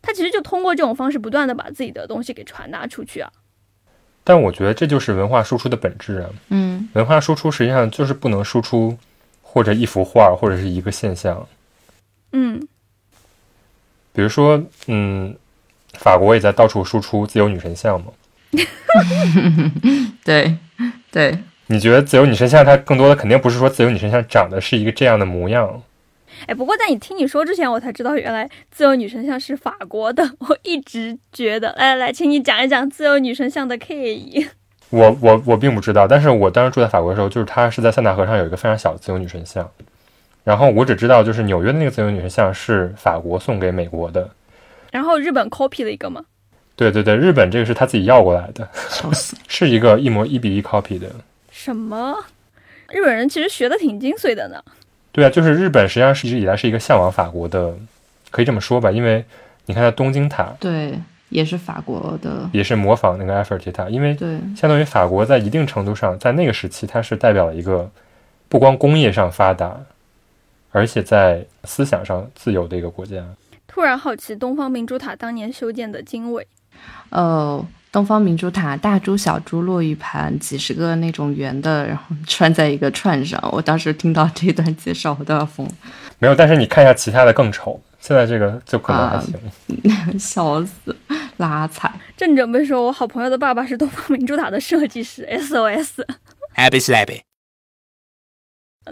他其实就通过这种方式不断的把自己的东西给传达出去啊。但我觉得这就是文化输出的本质啊。嗯文化输出实际上就是不能输出或者一幅画或者是一个现象。嗯，比如说，嗯，法国也在到处输出自由女神像嘛。对对，你觉得自由女神像它更多的肯定不是说自由女神像长得是一个这样的模样，哎，不过在你听你说之前，我才知道原来自由女神像是法国的。我一直觉得，来来来，请你讲一讲自由女神像的 K 以。我我我并不知道，但是我当时住在法国的时候，就是它是在塞纳河上有一个非常小的自由女神像，然后我只知道就是纽约的那个自由女神像是法国送给美国的，然后日本 copy 了一个吗，对对对，日本这个是他自己要过来的，笑死。是一个一模一比一 copy 的。什么？日本人其实学的挺精髓的呢。对啊，就是日本实际上是一直以来是一个向往法国的，可以这么说吧，因为你看它东京塔对，也是法国的。也是模仿那个埃菲尔铁塔，因为对相当于法国在一定程度上在那个时期它是代表了一个不光工业上发达，而且在思想上自由的一个国家。突然好奇东方明珠塔当年修建的经纬，呃，东方明珠塔大珠小珠落玉盘，几十个那种圆的，然后串在一个串上。我当时听到这段介绍，我都要疯了，没有，但是你看一下其他的更丑，现在这个就可能还行。笑死，拉踩。正准备说我好朋友的爸爸是东方明珠塔的设计师，SOS。Happy slappy.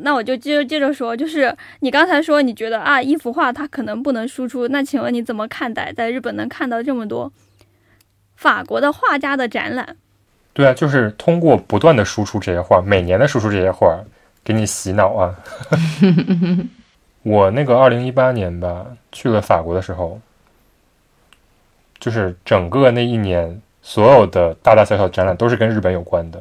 那我就接着接着说，就是你刚才说你觉得啊，一幅画它可能不能输出，那请问你怎么看待在日本能看到这么多法国的画家的展览？对啊，就是通过不断的输出这些画，每年的输出这些画，给你洗脑啊。我那个二零一八年吧，去了法国的时候，就是整个那一年所有的大大小小展览都是跟日本有关的，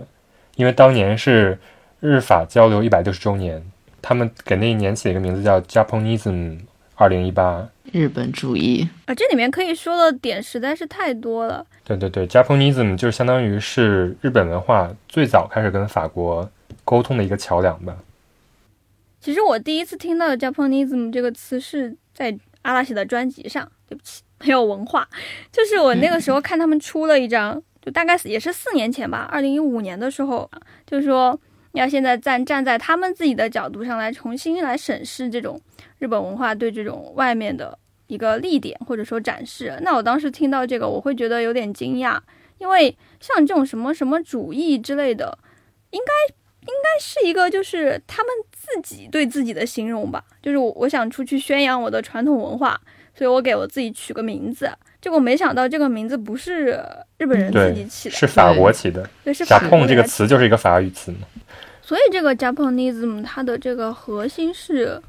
因为当年是日法交流一百六十周年，他们给那一年起了一个名字叫 Japanism 二零一八。日本主义，啊，这里面可以说的点实在是太多了。对对对，Japanism 就是相当于是日本文化最早开始跟法国沟通的一个桥梁吧。其实我第一次听到 Japanism 这个词是在阿拉西的专辑上，对不起，没有文化。就是我那个时候看他们出了一张，就大概也是四年前吧，二零一五年的时候，就是说要现在站站在他们自己的角度上来重新来审视这种日本文化对这种外面的一个立点或者说展示。那我当时听到这个，我会觉得有点惊讶，因为像这种什么什么主义之类的，应该应该是一个就是他们自己对自己的形容吧，就是我我想出去宣扬我的传统文化，所以我给我自己取个名字。结果没想到这个名字不是日本人自己，起的，是法国起的。对，是法国 Japon 这个词就是一个法语词嘛。所以这个 Japanism 它的这个核心是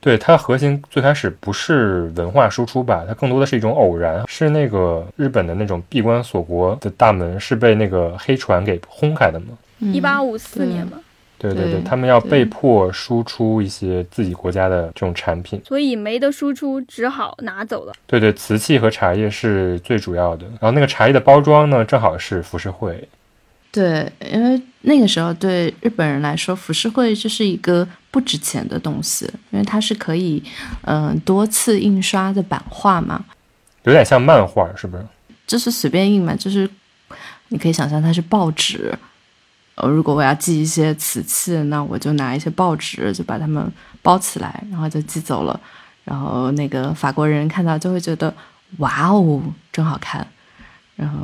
对，它核心最开始不是文化输出吧，它更多的是一种偶然，是那个日本的那种闭关锁国的大门是被那个黑船给轰开的嘛。嗯一八五四年嘛，对对对，对他们要被迫输出一些自己国家的这种产品。所以没得输出，只好拿走了。对对，瓷器和茶叶是最主要的。然后那个茶叶的包装呢，正好是浮世绘。对，因为那个时候对日本人来说，浮世绘就是一个不值钱的东西，因为它是可以嗯、多次印刷的版画嘛，有点像漫画，是不是？就是随便印嘛，就是你可以想象它是报纸。呃，如果我要寄一些瓷器，那我就拿一些报纸，就把它们包起来，然后就寄走了。然后那个法国人看到就会觉得，哇哦，真好看。然后，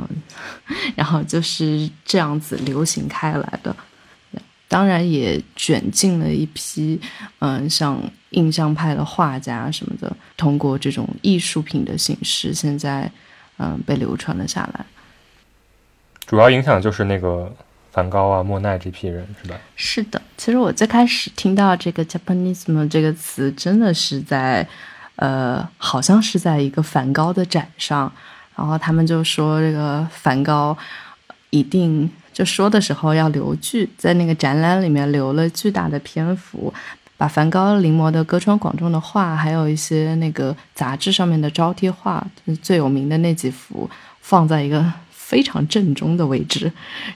然后就是这样子流行开来的。当然也卷进了一批，嗯、像印象派的画家什么的，通过这种艺术品的形式，现在嗯被流传了下来。主要影响就是那个梵高啊、莫奈这批人，是吧？是的，其实我最开始听到这个 Japanism 这个词，真的是在，呃，好像是在一个梵高的展上，然后他们就说这个梵高一定就说的时候要留句，在那个展览里面留了巨大的篇幅，把梵高临摹的歌川广重的画，还有一些那个杂志上面的招贴画，就是最有名的那几幅，放在一个非常正中的位置，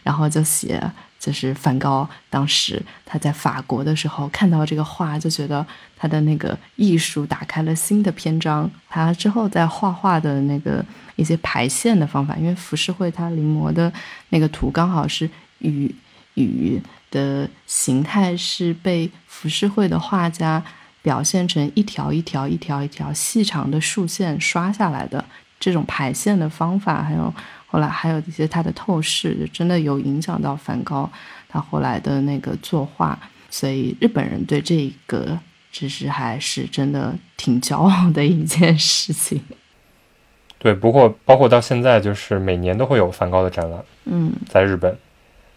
然后就写。就是梵高当时他在法国的时候看到这个画，就觉得他的那个艺术打开了新的篇章。他之后在画画的那个一些排线的方法，因为浮世绘他临摹的那个图刚好是雨雨的形态是被浮世绘的画家表现成一条一条一条一条细长的竖线刷下来的这种排线的方法，还有。后来还有一些他的透视，真的有影响到梵高他后来的那个作画，所以日本人对这个其实还是真的挺骄傲的一件事情。对，不过包括到现在，就是每年都会有梵高的展览。嗯，在日本，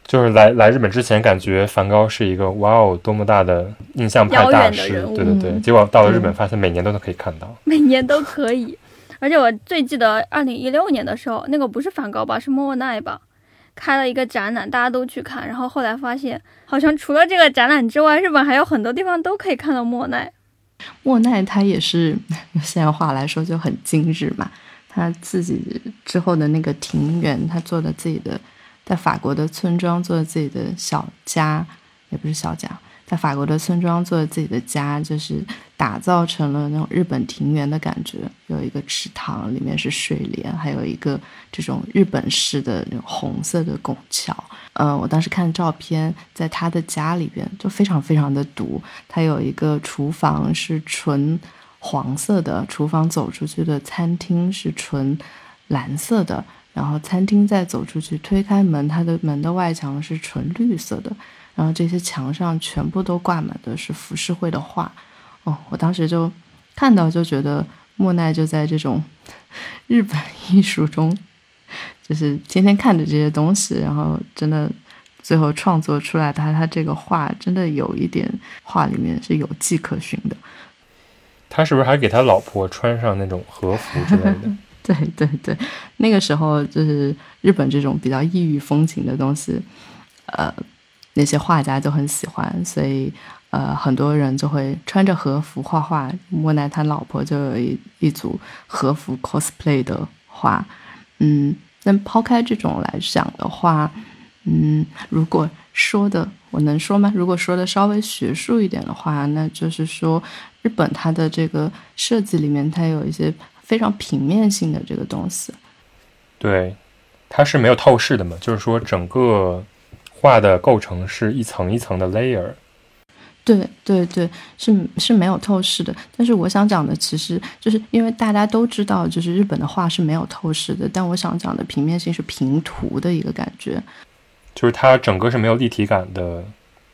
就是来来日本之前，感觉梵高是一个哇哦多么大的印象派大师，对对对。结果到了日本，发现每年都能可以看到，每年都可以。而且我最记得二零一六年的时候，那个不是梵高吧，是莫奈吧，开了一个展览，大家都去看。然后后来发现，好像除了这个展览之外，日本还有很多地方都可以看到莫奈。莫奈他也是用现在话来说就很精致嘛，他自己之后的那个庭园，他做的自己的，在法国的村庄做的自己的小家，也不是小家。在法国的村庄做的自己的家，就是打造成了那种日本庭园的感觉。有一个池塘，里面是睡莲，还有一个这种日本式的那种红色的拱桥。嗯，我当时看照片，在他的家里边就非常非常的独。他有一个厨房是纯黄色的，厨房走出去的餐厅是纯蓝色的，然后餐厅再走出去推开门，它的门的外墙是纯绿色的。然后这些墙上全部都挂满的是浮世绘的画，哦，我当时就看到就觉得莫奈就在这种日本艺术中，就是天天看着这些东西，然后真的最后创作出来他他这个画真的有一点画里面是有迹可循的。他是不是还给他老婆穿上那种和服之类的？对对对，那个时候就是日本这种比较异域风情的东西，呃。那些画家就很喜欢，所以呃，很多人就会穿着和服画画。莫奈他老婆就有一一组和服 cosplay 的画，嗯，但抛开这种来讲的话，嗯，如果说的我能说吗？如果说的稍微学术一点的话，那就是说日本它的这个设计里面，它有一些非常平面性的这个东西。对，它是没有透视的嘛，就是说整个。画的构成是一层一层的 layer，对对对，是是没有透视的。但是我想讲的，其实就是因为大家都知道，就是日本的画是没有透视的。但我想讲的平面性是平涂的一个感觉，就是它整个是没有立体感的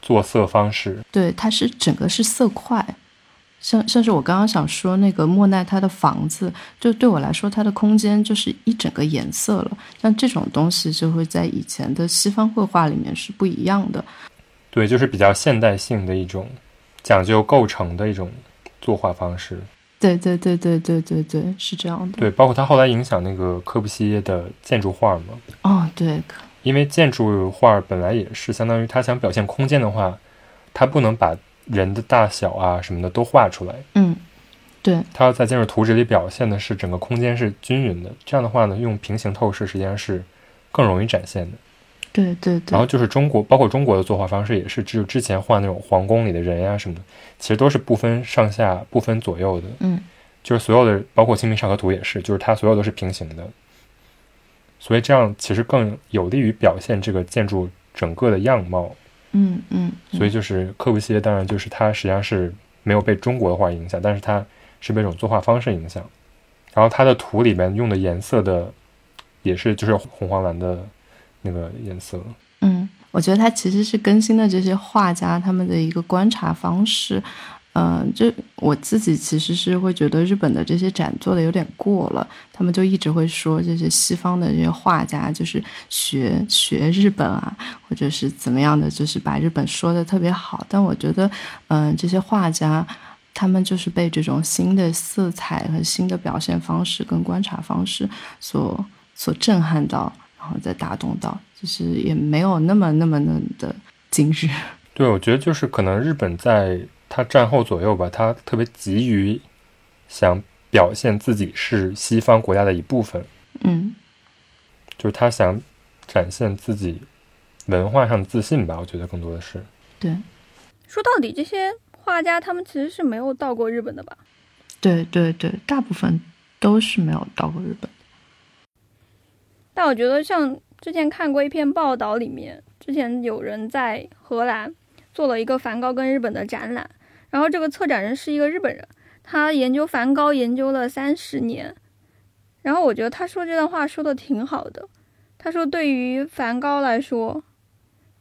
做色方式。对，它是整个是色块。像像是我刚刚想说那个莫奈他的房子，就对我来说，它的空间就是一整个颜色了。像这种东西就会在以前的西方绘画里面是不一样的。对，就是比较现代性的一种讲究构成的一种作画方式。对对对对对对对，是这样的。对，包括他后来影响那个科布西耶的建筑画嘛。哦，对。因为建筑画本来也是相当于他想表现空间的话，他不能把。人的大小啊什么的都画出来，嗯，对，他要在建筑图纸里表现的是整个空间是均匀的，这样的话呢，用平行透视实际上是更容易展现的。对对对。然后就是中国，包括中国的作画方式也是，只有之前画那种皇宫里的人呀什么的，其实都是不分上下、不分左右的。嗯，就是所有的，包括《清明上河图》也是，就是它所有都是平行的，所以这样其实更有利于表现这个建筑整个的样貌。嗯嗯，所以就是科布西耶，当然就是他实际上是没有被中国的画影响，但是他是被这种作画方式影响。然后他的图里面用的颜色的也是就是红黄蓝的那个颜色。嗯，我觉得他其实是更新的这些画家他们的一个观察方式。嗯，就我自己其实是会觉得日本的这些展做的有点过了，他们就一直会说这些西方的这些画家就是学学日本啊，或者是怎么样的，就是把日本说的特别好。但我觉得，嗯，这些画家他们就是被这种新的色彩和新的表现方式跟观察方式所所震撼到，然然后再打动到，就是也没有那么那么那么的精致。对，我觉得就是可能日本在他战后左右吧，他特别急于想表现自己是西方国家的一部分，嗯就是他想展现自己文化上的自信吧。我觉得更多的是，对说到底，这些画家他们其实是没有到过日本的吧？对对对，大部分都是没有到过日本。但我觉得像之前看过一篇报道，里面之前有人在荷兰做了一个梵高跟日本的展览，然后这个策展人是一个日本人，他研究梵高研究了三十年，然后我觉得他说这段话说的挺好的。他说，对于梵高来说，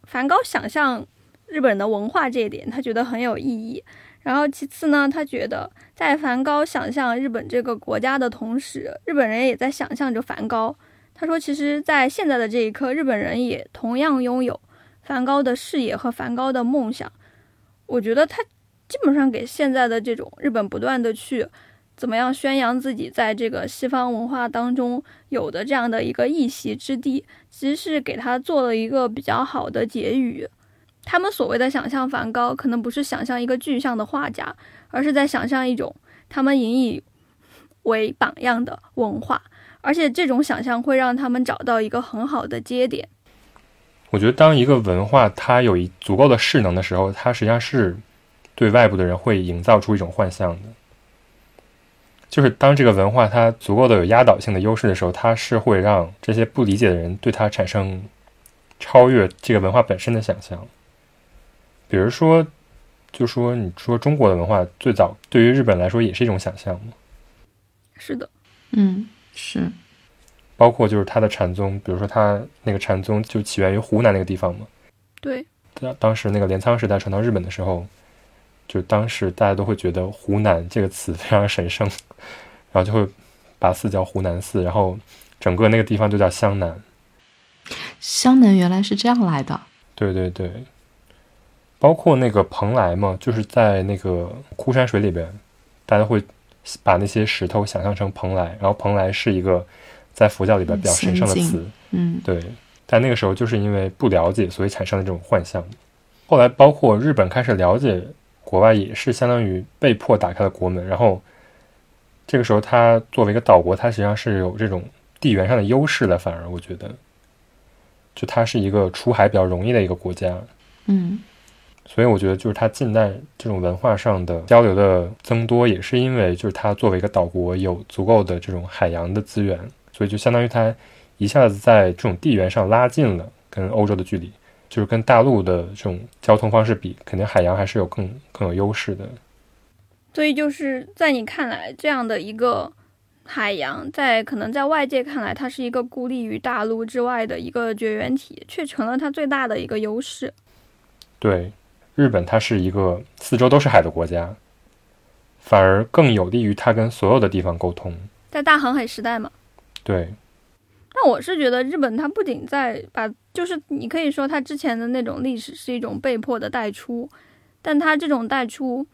梵高想象日本的文化这一点，他觉得很有意义。然后其次呢，他觉得在梵高想象日本这个国家的同时，日本人也在想象着梵高。他说，其实，在现在的这一刻，日本人也同样拥有梵高的视野和梵高的梦想。我觉得他基本上给现在的这种日本不断的去怎么样宣扬自己在这个西方文化当中有的这样的一个一席之地，其实是给他做了一个比较好的结语。他们所谓的想象梵高，可能不是想象一个具象的画家，而是在想象一种他们引以为榜样的文化。而且这种想象会让他们找到一个很好的接点。我觉得当一个文化它有一足够的势能的时候，它实际上是对外部的人会营造出一种幻象的。就是当这个文化它足够的有压倒性的优势的时候，它是会让这些不理解的人对它产生超越这个文化本身的想象。比如说，就说你说中国的文化最早对于日本来说也是一种想象嘛，是的，嗯，是，包括就是它的禅宗，比如说它那个禅宗就起源于湖南那个地方嘛。对，当当时那个镰仓时代传到日本的时候，就当时大家都会觉得“湖南”这个词非常神圣，然后就会把寺叫湖南寺，然后整个那个地方就叫湘南。湘南原来是这样来的。对对对，包括那个蓬莱嘛，就是在那个枯山水里边，大家会把那些石头想象成蓬莱，然后蓬莱是一个在佛教里边比较神圣的词。嗯对，但那个时候就是因为不了解，所以产生了这种幻象。后来包括日本开始了解国外，也是相当于被迫打开了国门。然后这个时候，它作为一个岛国，它实际上是有这种地缘上的优势的。反而我觉得，就它是一个出海比较容易的一个国家，嗯所以我觉得就是它近代这种文化上的交流的增多，也是因为就是它作为一个岛国有足够的这种海洋的资源，所以就相当于它一下子在这种地缘上拉近了跟欧洲的距离，就是跟大陆的这种交通方式比，肯定海洋还是有更更有优势的。所以就是在你看来，这样的一个海洋，在可能在外界看来，它是一个孤立于大陆之外的一个绝缘体，却成了它最大的一个优势。对，日本它是一个四周都是海的国家，反而更有利于它跟所有的地方沟通。在大航海时代嘛，对，但我是觉得日本它不仅在把，就是你可以说它之前的那种历史是一种被迫的带出，但它这种带出，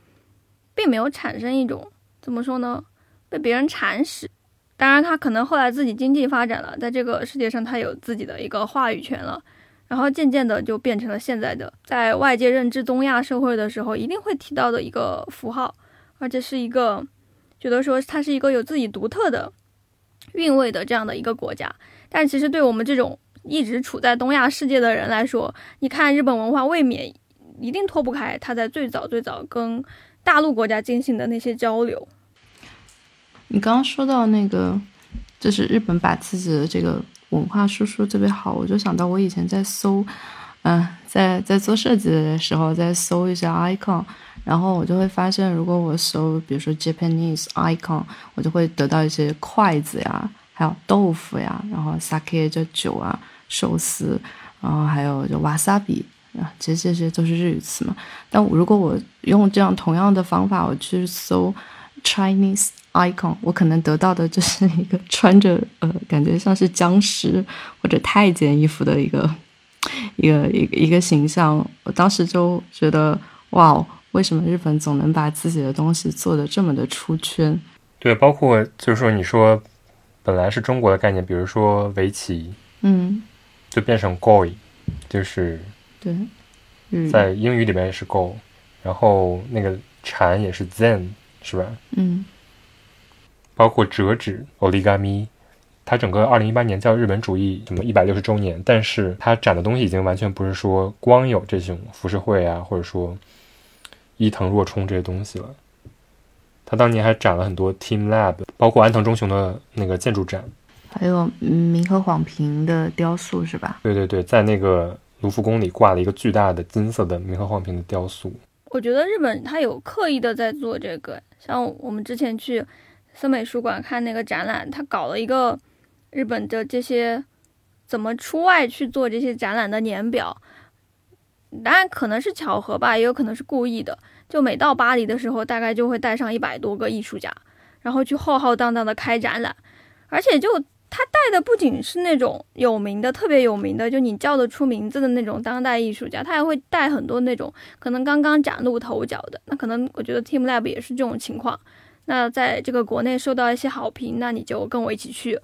并没有产生一种怎么说呢，被别人蚕食。当然，它可能后来自己经济发展了，在这个世界上它有自己的一个话语权了，然后渐渐的就变成了现在的在外界认知东亚社会的时候一定会提到的一个符号，而且是一个觉得说它是一个有自己独特的韵味的这样的一个国家。但其实对我们这种一直处在东亚世界的人来说，你看日本文化未免一定脱不开它在最早最早跟大陆国家进行的那些交流。你刚刚说到那个，就是日本把自己的这个文化输出特别好，我就想到我以前在搜，嗯、在在做设计的时候，在搜一下 icon，然后我就会发现，如果我搜比如说 Japanese icon，我就会得到一些筷子呀，还有豆腐呀，然后 sake 就酒啊，寿司，然后还有就 wasabi。啊，其实这些都是日语词嘛。但如果我用这样同样的方法，我去搜 Chinese icon，我可能得到的就是一个穿着呃，感觉像是僵尸或者太监衣服的一个一个一个一个形象。我当时就觉得，哇哦，为什么日本总能把自己的东西做得这么的出圈？对，包括就是说你说本来是中国的概念，比如说围棋，嗯，就变成 goi，就是对，在英语里面也是 go，然后那个蝉也是 zen，是吧？嗯包括折纸 origami，它整个二零一八年叫日本主义什么一百六十周年，但是它展的东西已经完全不是说光有这种浮世绘啊，或者说伊藤若冲这些东西了。他当年还展了很多 Team Lab，包括安藤忠雄的那个建筑展。还有嗯明和晃平的雕塑是吧？对对对，在那个卢浮宫里挂了一个巨大的金色的明和晃平的雕塑。我觉得日本它有刻意的在做这个，像我们之前去森美术馆看那个展览，他搞了一个日本的这些怎么出外去做这些展览的年表，当然可能是巧合吧，也有可能是故意的。就每到巴黎的时候，大概就会带上一百多个艺术家，然后去浩浩荡荡的开展览，而且就他带的不仅是那种有名的、特别有名的，就你叫得出名字的那种当代艺术家，他还会带很多那种可能刚刚崭露头角的。那可能我觉得 Team Lab 也是这种情况。那在这个国内受到一些好评，那你就跟我一起去，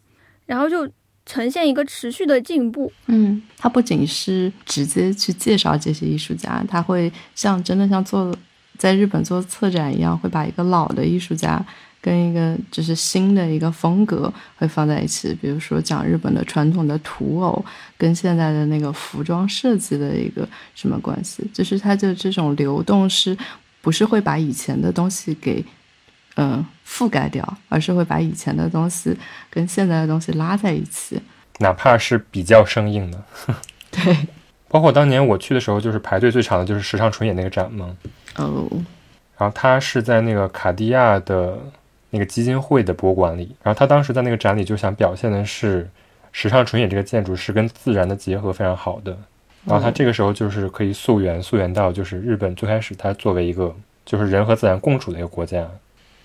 然后就呈现一个持续的进步。嗯，他不仅是直接去介绍这些艺术家，他会像真的像做在日本做策展一样，会把一个老的艺术家跟一个就是新的一个风格会放在一起。比如说讲日本的传统的土偶跟现在的那个服装设计的一个什么关系，就是他的这种流动是不是会把以前的东西给嗯覆盖掉，而是会把以前的东西跟现在的东西拉在一起。哪怕是比较生硬的。对，包括当年我去的时候，就是排队最长的就是时尚纯野那个展嘛。哦，然后他是在那个卡地亚的那个基金会的博物馆里，然后他当时在那个展里就想表现的是时尚纯野这个建筑是跟自然的结合非常好的。然后他这个时候就是可以溯源，溯源到就是日本最开始它作为一个就是人和自然共处的一个国家，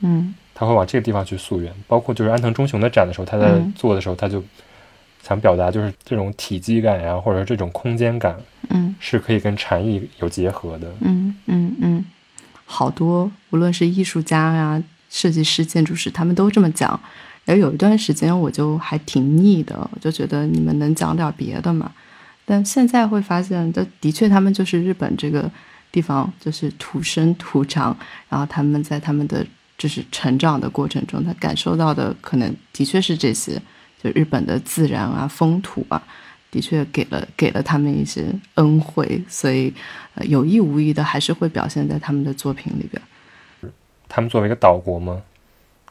嗯他会往这个地方去溯源。包括就是安藤忠雄的展的时候，他在嗯做的时候，他就想表达就是这种体积感呀，或者是这种空间感嗯是可以跟禅意有结合的。嗯嗯嗯，好多无论是艺术家呀、设计师、建筑师，他们都这么讲。然后有一段时间我就还挺腻的，我就觉得你们能讲点别的吗？但现在会发现，这的确他们就是日本这个地方，就是土生土长，然后他们在他们的就是成长的过程中，他感受到的可能的确是这些，就日本的自然啊、风土啊，的确给了给了他们一些恩惠，所以呃有意无意的还是会表现在他们的作品里边。他们作为一个岛国嘛，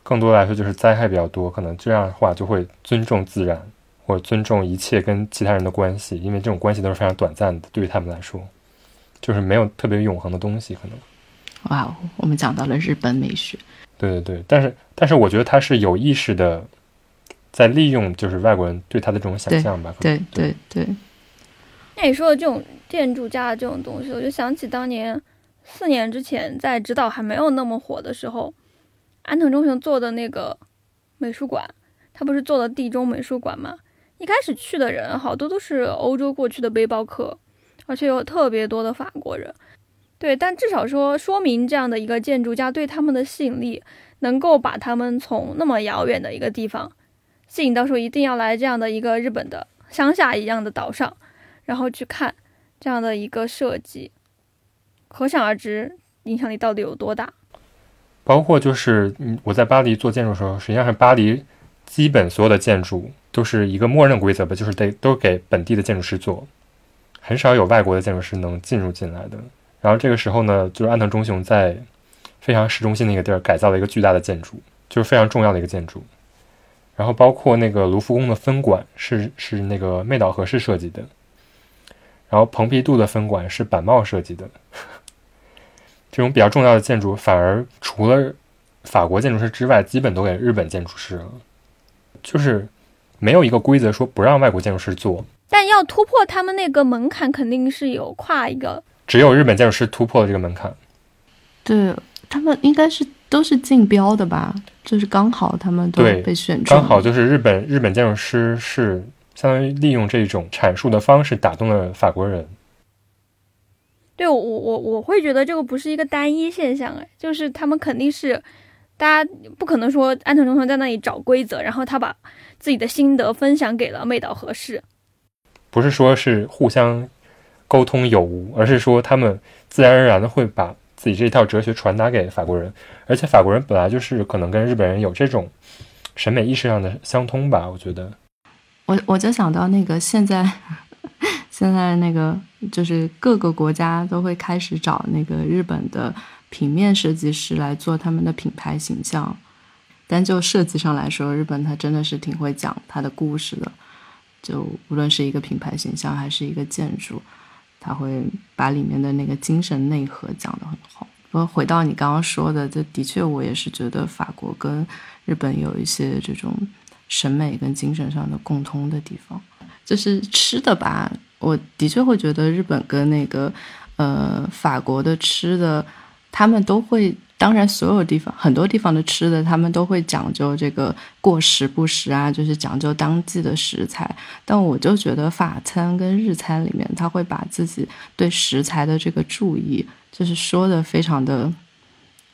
更多来说就是灾害比较多，可能这样的话就会尊重自然，或者尊重一切跟其他人的关系，因为这种关系都是非常短暂的，对于他们来说，就是没有特别永恒的东西，可能。哇哦，我们讲到了日本美学。对对对，但是但是我觉得他是有意识的，在利用就是外国人对他的这种想象吧。对对对，那你说的这种建筑家的这种东西，我就想起当年四年之前在指导还没有那么火的时候，安藤忠雄做的那个美术馆，他不是做了地中美术馆吗？一开始去的人好多都是欧洲过去的背包客，而且有特别多的法国人。对，但至少说说明这样的一个建筑家对他们的吸引力，能够把他们从那么遥远的一个地方吸引到说一定要来这样的一个日本的乡下一样的岛上。然后去看这样的一个设计，可想而知影响力到底有多大。包括就是嗯，我在巴黎做建筑的时候，实际上是巴黎基本所有的建筑都是一个默认规则吧，就是得都给本地的建筑师做，很少有外国的建筑师能进入进来的。然后这个时候呢，就是安藤忠雄在非常市中心的一个地儿改造了一个巨大的建筑，就是非常重要的一个建筑。然后包括那个卢浮宫的分馆是是那个妹岛和世设计的，然后蓬皮杜的分馆是板茂设计的。这种比较重要的建筑，反而除了法国建筑师之外，基本都给日本建筑师了。就是没有一个规则说不让外国建筑师做，但要突破他们那个门槛，肯定是有跨一个。只有日本建筑师突破了这个门槛。对他们应该是都是竞标的吧？就是刚好他们都对被选中，刚好就是日本日本建筑师是相当于利用这种阐述的方式打动了法国人。对我我我我会觉得这个不是一个单一现象，哎，就是他们肯定是，大家不可能说安藤忠雄在那里找规则，然后他把自己的心得分享给了妹岛和世，不是说是互相沟通有无，而是说他们自然而然的会把自己这一套哲学传达给法国人，而且法国人本来就是可能跟日本人有这种审美意识上的相通吧，我觉得。我我就想到那个现在，现在那个就是各个国家都会开始找那个日本的平面设计师来做他们的品牌形象。但就设计上来说，日本它真的是挺会讲它的故事的。就无论是一个品牌形象还是一个建筑，他会把里面的那个精神内核讲得很好。我回到你刚刚说的，这的确我也是觉得法国跟日本有一些这种审美跟精神上的共通的地方。就是吃的吧，我的确会觉得日本跟那个呃法国的吃的，他们都会。当然，所有地方很多地方的吃的，他们都会讲究这个过时不食啊，就是讲究当季的食材。但我就觉得法餐跟日餐里面，他会把自己对食材的这个注意，就是说的非常的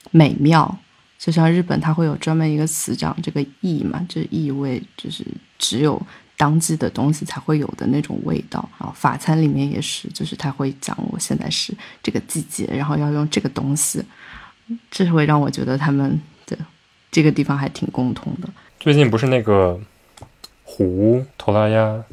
美妙。就像日本，它会有专门一个词讲这个意嘛，就是意味，就是只有当季的东西才会有的那种味道然后。法餐里面也是，就是他会讲我现在是这个季节，然后要用这个东西。这会让我觉得他们的这个地方还挺共通的。最近不是那个虎头拉鸭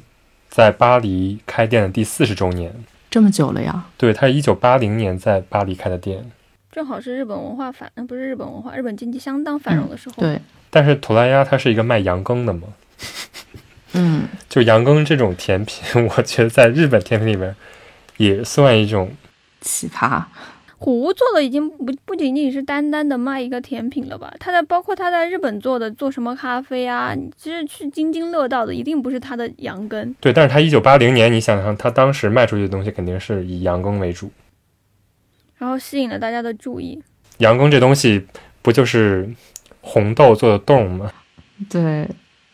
在巴黎开店的第四十周年，这么久了呀？对，它是一九八零年在巴黎开的店，正好是日本文化繁，呃不是日本文化，日本经济相当繁荣的时候。对，但是头拉鸭它是一个卖羊羹的嘛，嗯，就羊羹这种甜品，我觉得在日本甜品里边也算一种奇葩。虎屋做的已经不不仅仅是单单的卖一个甜品了吧？他在包括他在日本做的做什么咖啡啊，你其实去津津乐道的一定不是他的羊羹。对，但是他一九八零年，你想想，他当时卖出去的东西肯定是以羊羹为主。然后吸引了大家的注意。羊羹这东西不就是红豆做的冻吗？对，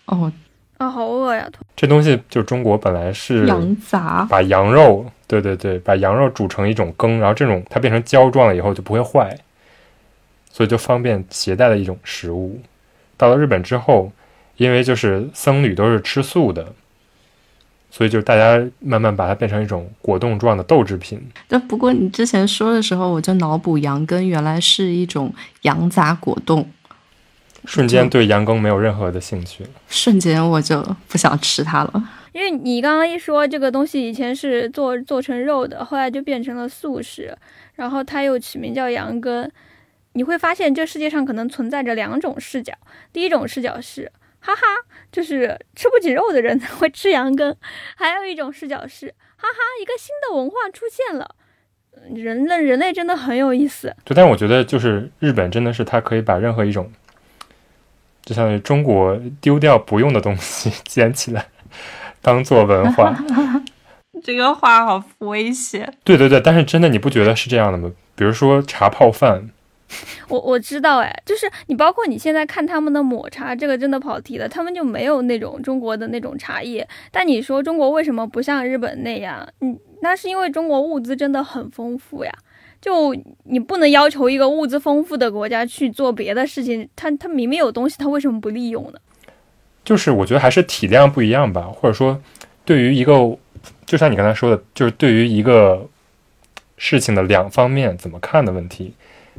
哦，啊，好饿呀！这东西就是中国本来是羊杂，把羊肉，对对对，把羊肉煮成一种羹，然后这种它变成胶状了以后就不会坏，所以就方便携带的一种食物。到了日本之后，因为就是僧侣都是吃素的，所以就大家慢慢把它变成一种果冻状的豆制品。那不过你之前说的时候，我就脑补羊羹原来是一种羊杂果冻，瞬间对羊羹没有任何的兴趣。瞬间我就不想吃它了。因为你刚刚一说这个东西以前是做做成肉的，后来就变成了素食，然后它又取名叫羊羹，你会发现这世界上可能存在着两种视角。第一种视角是，哈哈，就是吃不起肉的人才会吃羊羹；还有一种视角是，哈哈，一个新的文化出现了。人类人类真的很有意思，对，但我觉得就是日本真的是它可以把任何一种，就相当于中国丢掉不用的东西 捡起来。当做文 化，这个话好危险。对对对，但是真的你不觉得是这样的吗？比如说茶泡饭，我我知道，哎，就是你包括你现在看他们的抹茶，这个真的跑题了，他们就没有那种中国的那种茶叶。但你说中国为什么不像日本那样？嗯，那是因为中国物资真的很丰富呀。就你不能要求一个物资丰富的国家去做别的事情，他他明明有东西，他为什么不利用呢？就是我觉得还是体量不一样吧，或者说，对于一个，就像你刚才说的，就是对于一个事情的两方面怎么看的问题，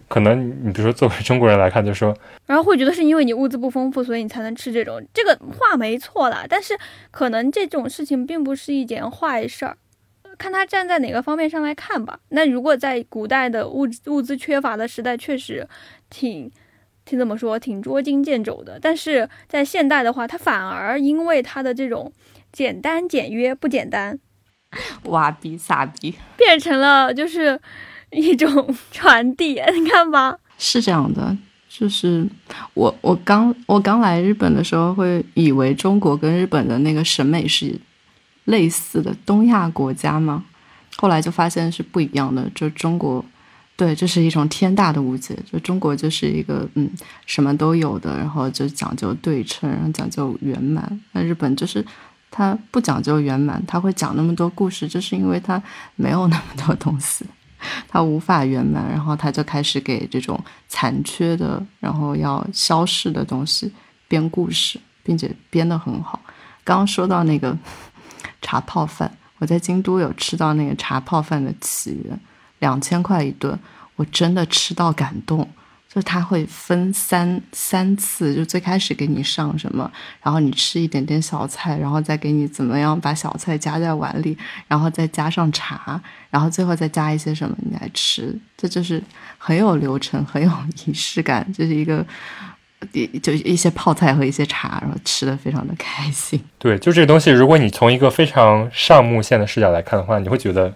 可能你比如说作为中国人来看，就说，然后会觉得是因为你物资不丰富，所以你才能吃这种，这个话没错啦，但是可能这种事情并不是一件坏事儿，看他站在哪个方面上来看吧。那如果在古代的物物资缺乏的时代，确实挺。挺怎么说，挺捉襟见肘的。但是在现代的话，它反而因为它的这种简单简约不简单，哇逼傻逼，变成了就是一种传递。你看吧，是这样的。就是我我刚我刚来日本的时候，会以为中国跟日本的那个审美是类似的东亚国家吗，后来就发现是不一样的。就中国。对，这是一种天大的误解。就中国就是一个嗯，什么都有的，然后就讲究对称，然后讲究圆满。那日本就是它不讲究圆满，它会讲那么多故事，就是因为它没有那么多东西，它无法圆满，然后它就开始给这种残缺的，然后要消逝的东西编故事，并且编得很好。刚刚说到那个茶泡饭。我在京都有吃到那个茶泡饭的起源，两千块一顿，我真的吃到感动。就他会分三三次，就最开始给你上什么，然后你吃一点点小菜，然后再给你怎么样把小菜夹在碗里，然后再加上茶，然后最后再加一些什么你来吃，这就是很有流程，很有仪式感，这是一个。就一些泡菜和一些茶，然后吃的非常的开心。对，就这个东西，如果你从一个非常上目线的视角来看的话，你会觉得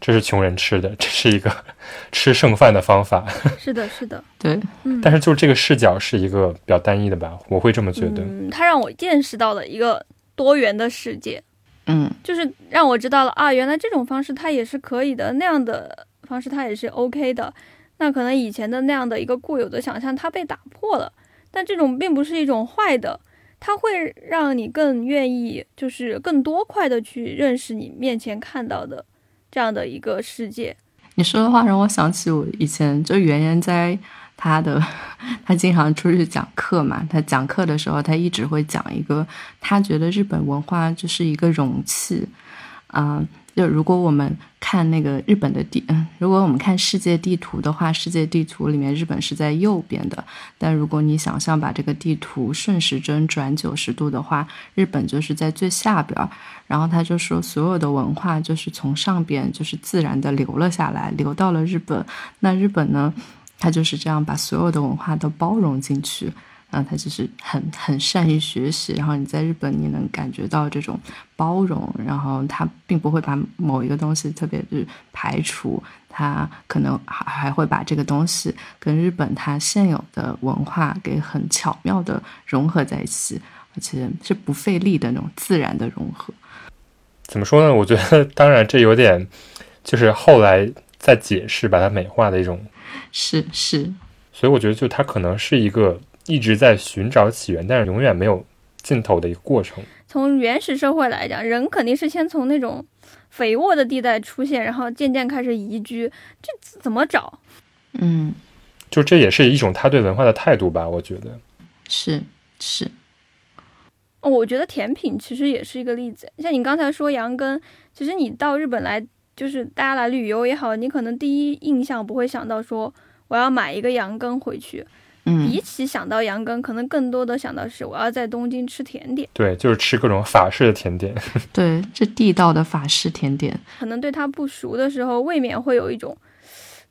这是穷人吃的，这是一个 吃剩饭的方法。是的，是的，对，嗯，但是就是这个视角是一个比较单一的吧，我会这么觉得。嗯，它让我见识到了一个多元的世界，嗯就是让我知道了啊，原来这种方式它也是可以的，那样的方式它也是 OK 的。那可能以前的那样的一个固有的想象，它被打破了，但这种并不是一种坏的，它会让你更愿意，就是更多快的去认识你面前看到的这样的一个世界。你说的话让我想起我以前就圆圆在他的，他经常出去讲课嘛。他讲课的时候，他一直会讲一个，他觉得日本文化就是一个容器，啊、就如果我们看那个日本的地，嗯，如果我们看世界地图的话，世界地图里面日本是在右边的。但如果你想象把这个地图顺时针转九十度的话，日本就是在最下边。然后他就说，所有的文化就是从上边就是自然的流了下来，流到了日本。那日本呢，他就是这样把所有的文化都包容进去。然后他就是很很善于学习，然后你在日本你能感觉到这种包容，然后他并不会把某一个东西特别的排除，他可能还还会把这个东西跟日本它现有的文化给很巧妙的融合在一起，而且是不费力的那种自然的融合。怎么说呢？我觉得，当然这有点就是后来再解释把它美化的一种，是是，所以我觉得就它可能是一个一直在寻找起源，但是永远没有尽头的一个过程。从原始社会来讲，人肯定是先从那种肥沃的地带出现，然后渐渐开始移居，这怎么找？嗯，就这也是一种他对文化的态度吧，我觉得。是是，哦我觉得甜品其实也是一个例子，像你刚才说羊羹，其实你到日本来，就是大家来旅游也好，你可能第一印象不会想到说我要买一个羊羹回去，嗯比起想到羊羹，可能更多的想到是我要在东京吃甜点，对，就是吃各种法式的甜点。对，这地道的法式甜点，可能对它不熟的时候，未免会有一种。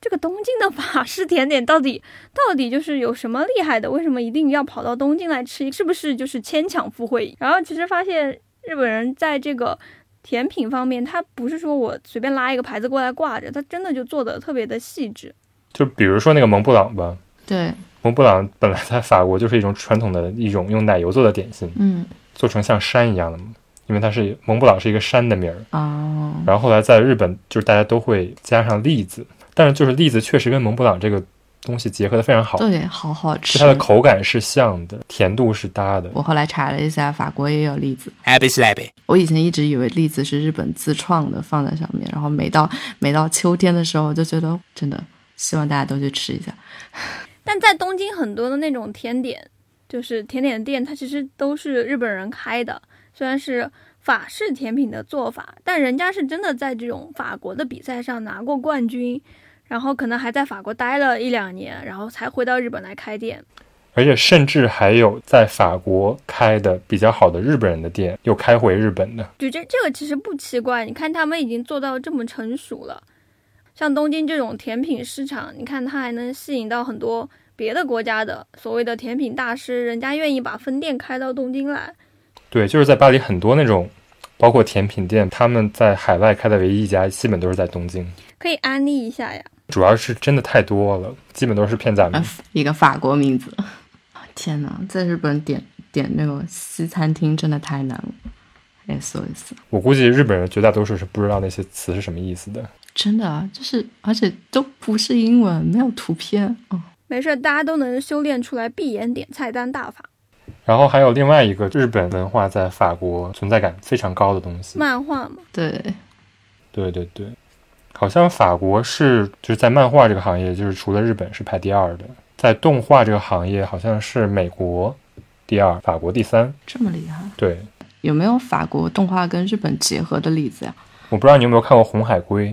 这个东京的法式甜点到底到底就是有什么厉害的？为什么一定要跑到东京来吃？是不是就是牵强附会？然后其实发现日本人在这个甜品方面，他不是说我随便拉一个牌子过来挂着，他真的就做的特别的细致。就比如说那个蒙布朗吧，对，蒙布朗本来在法国就是一种传统的一种用奶油做的点心，嗯做成像山一样的嘛，因为它是蒙布朗是一个山的名儿。哦，然后后来在日本，就是大家都会加上栗子，但是就是栗子确实跟蒙布朗这个东西结合的非常好，对，好好吃。它的口感是像的，甜度是搭的。我后来查了一下，法国也有栗子。Happy slappy. 我以前一直以为栗子是日本自创的，放在上面，然后每到每到秋天的时候，我就觉得真的希望大家都去吃一下。但在东京很多的那种甜点，就是甜点店，它其实都是日本人开的，虽然是法式甜品的做法，但人家是真的在这种法国的比赛上拿过冠军，然后可能还在法国待了一两年，然后才回到日本来开店。而且甚至还有在法国开的比较好的日本人的店，又开回日本的。就这这个其实不奇怪，你看他们已经做到这么成熟了，像东京这种甜品市场，你看它还能吸引到很多别的国家的所谓的甜品大师，人家愿意把分店开到东京来。对，就是在巴黎很多那种，包括甜品店，他们在海外开的唯一一家，基本都是在东京。可以安利一下呀。主要是真的太多了，基本都是片假名啊。，一个法国名字。天哪，在日本点点那种西餐厅真的太难了，哎，搜一搜，我估计日本人绝大多数是不知道那些词是什么意思的。真的啊就是，而且都不是英文，没有图片。哦，没事，大家都能修炼出来闭眼点菜单大法。然后还有另外一个日本文化在法国存在感非常高的东西。漫画嘛，对，对对对，好像法国是就是在漫画这个行业，就是除了日本是排第二的，在动画这个行业好像是美国第二，法国第三。这么厉害。对，有没有法国动画跟日本结合的例子呀？我不知道你有没有看过《红海龟》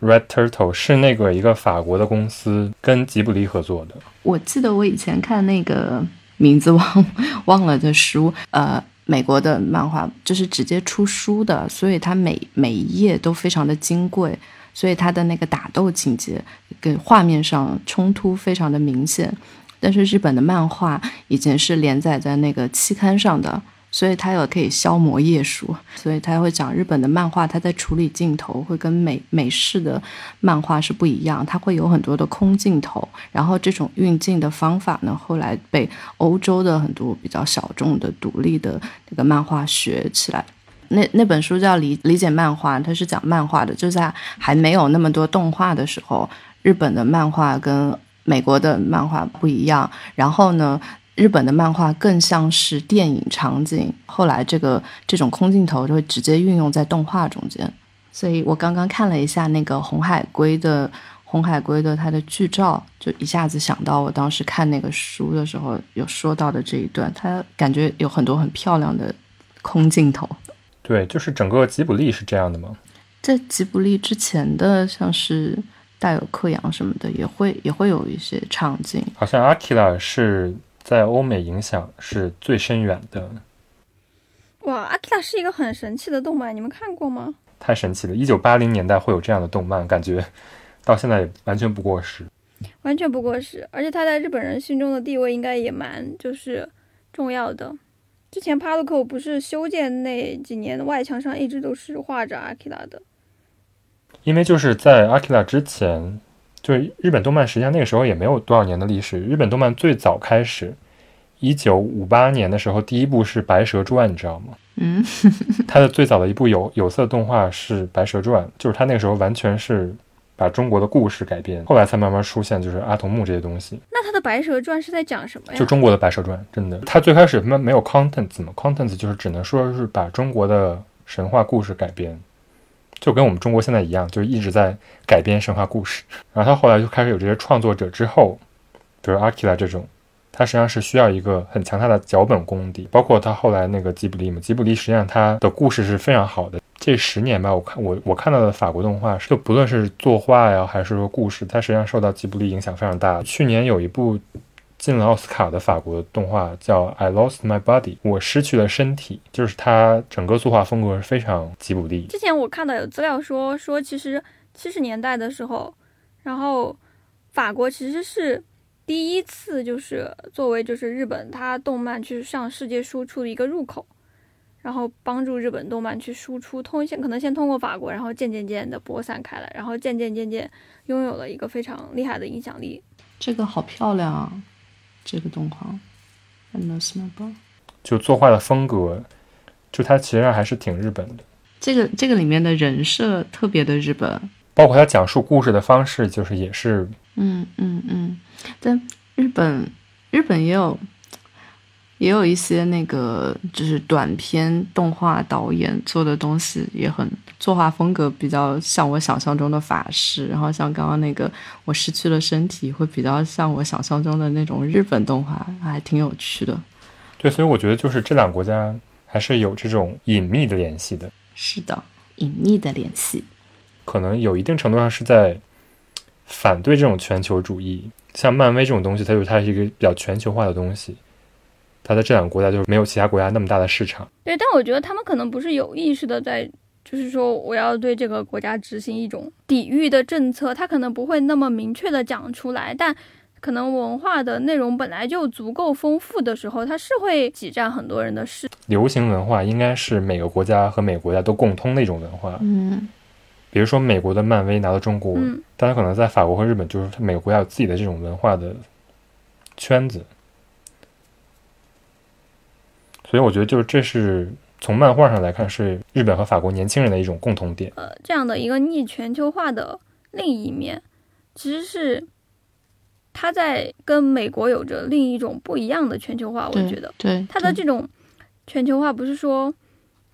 （Red Turtle），是那个一个法国的公司跟吉卜力合作的。我记得我以前看那个名字 忘忘了的书，呃，美国的漫画就是直接出书的，所以它每每一页都非常的金贵，所以它的那个打斗情节跟画面上冲突非常的明显。但是日本的漫画以前是连载在那个期刊上的，所以他有可以消磨页数，所以他会讲日本的漫画，它在处理镜头会跟美美式的漫画是不一样，它会有很多的空镜头，然后这种运镜的方法呢，后来被欧洲的很多比较小众的独立的那个漫画学起来。那那本书叫理理解漫画，它是讲漫画的，就在还没有那么多动画的时候，日本的漫画跟美国的漫画不一样。然后呢，日本的漫画更像是电影场景，后来这个这种空镜头就会直接运用在动画中间。所以我刚刚看了一下那个红海龟的红海龟的它的剧照，就一下子想到我当时看那个书的时候有说到的这一段，它感觉有很多很漂亮的空镜头。对，就是整个吉卜力是这样的吗？在吉卜力之前的，像是大有克洋什么的，也会也会有一些场景。好像阿基拉是在欧美影响是最深远的，哇，阿基拉是一个很神奇的动漫，你们看过吗？太神奇了！一九八零年代会有这样的动漫，感觉到现在也完全不过时。完全不过时，而且他在日本人心中的地位应该也蛮就是重要的。之前帕鲁克不是修建那几年外墙上一直都是画着阿基拉的，因为就是在阿基拉之前，就是日本动漫实际上那个时候也没有多少年的历史。日本动漫最早开始，一九五八年的时候，第一部是《白蛇传》，你知道吗？嗯，它的最早的一部有有色动画是《白蛇传》，就是它那个时候完全是把中国的故事改编，后来才慢慢出现就是阿童木这些东西。那它的《白蛇传》是在讲什么呀？就中国的《白蛇传》，真的，它最开始没没有 contents 嘛，contents 就是只能说是把中国的神话故事改编，就跟我们中国现在一样，就一直在改编神话故事。然后他后来就开始有这些创作者之后，比如阿基拉这种，他实际上是需要一个很强大的脚本功底，包括他后来那个吉卜力嘛，吉卜力实际上他的故事是非常好的。这十年吧，我看我我看到的法国动画，就不论是作画呀，还是说故事，它实际上受到吉卜力影响非常大。去年有一部进了奥斯卡的法国动画叫《I Lost My Body》，我失去了身体，就是它整个作画风格是非常吉卜力。之前我看到有资料说说，其实七十年代的时候，然后法国其实是第一次就是作为就是日本它动漫去向世界输出的一个入口，然后帮助日本动漫去输出，通先可能先通过法国，然后渐渐渐的播散开来，然后渐渐渐渐拥有了一个非常厉害的影响力。这个好漂亮啊！这个动画。Ball。就作画的风格，就它其实上还是挺日本的，这个这个里面的人设特别的日本，包括他讲述故事的方式，就是也是嗯嗯嗯，但日本日本也有也有一些那个就是短片动画导演做的东西也很作画风格比较像我想象中的法式，然后像刚刚那个我失去了身体会比较像我想象中的那种日本动画，还挺有趣的。对，所以我觉得就是这两个国家还是有这种隐秘的联系的，是的，隐秘的联系。可能有一定程度上是在反对这种全球主义。像漫威这种东西，它就是它是一个比较全球化的东西，它在这两个国家就是没有其他国家那么大的市场。对，但我觉得他们可能不是有意识的在，就是说我要对这个国家执行一种抵御的政策，他可能不会那么明确的讲出来，但可能文化的内容本来就足够丰富的时候，它是会挤占很多人的视。流行文化应该是每个国家和每个国家都共通的一种文化。嗯比如说美国的漫威拿到中国，嗯但它可能在法国和日本，就是每个国家有自己的这种文化的圈子。所以我觉得，就是这是从漫画上来看，是日本和法国年轻人的一种共同点。呃，这样的一个逆全球化的另一面，其实是它在跟美国有着另一种不一样的全球化。我觉得对，它的这种全球化不是说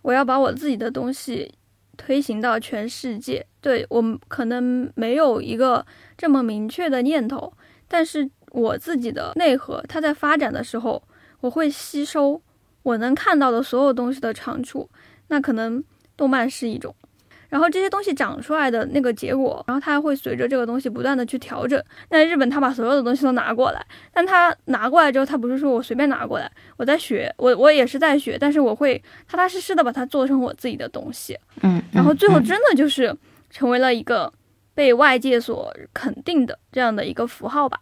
我要把我自己的东西推行到全世界，对我们可能没有一个这么明确的念头，但是我自己的内核，它在发展的时候，我会吸收我能看到的所有东西的长处，那可能动漫是一种。然后这些东西长出来的那个结果，然后它还会随着这个东西不断的去调整。那日本他把所有的东西都拿过来，但他拿过来之后，他不是说我随便拿过来，我在学，我我也是在学，但是我会踏踏实实的把它做成我自己的东西。嗯，然后最后嗯真的就是成为了一个被外界所肯定的这样的一个符号吧。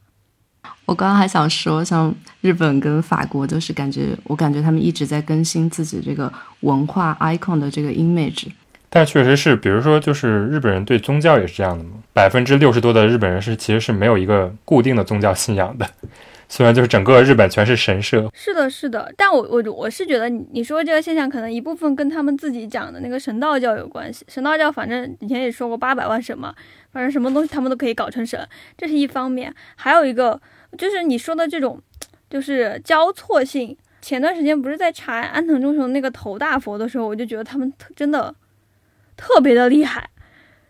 我刚刚还想说，像日本跟法国，就是感觉我感觉他们一直在更新自己这个文化 icon 的这个 image。但确实是，比如说，就是日本人对宗教也是这样的嘛。百分之六十多的日本人是其实是没有一个固定的宗教信仰的，虽然就是整个日本全是神社。是的，是的，但我我我是觉得你说这个现象可能一部分跟他们自己讲的那个神道教有关系。神道教反正以前也说过八百万神嘛，反正什么东西他们都可以搞成神，这是一方面。还有一个就是你说的这种就是交错性。前段时间不是在查安藤忠雄那个头大佛的时候，我就觉得他们特真的特别的厉害。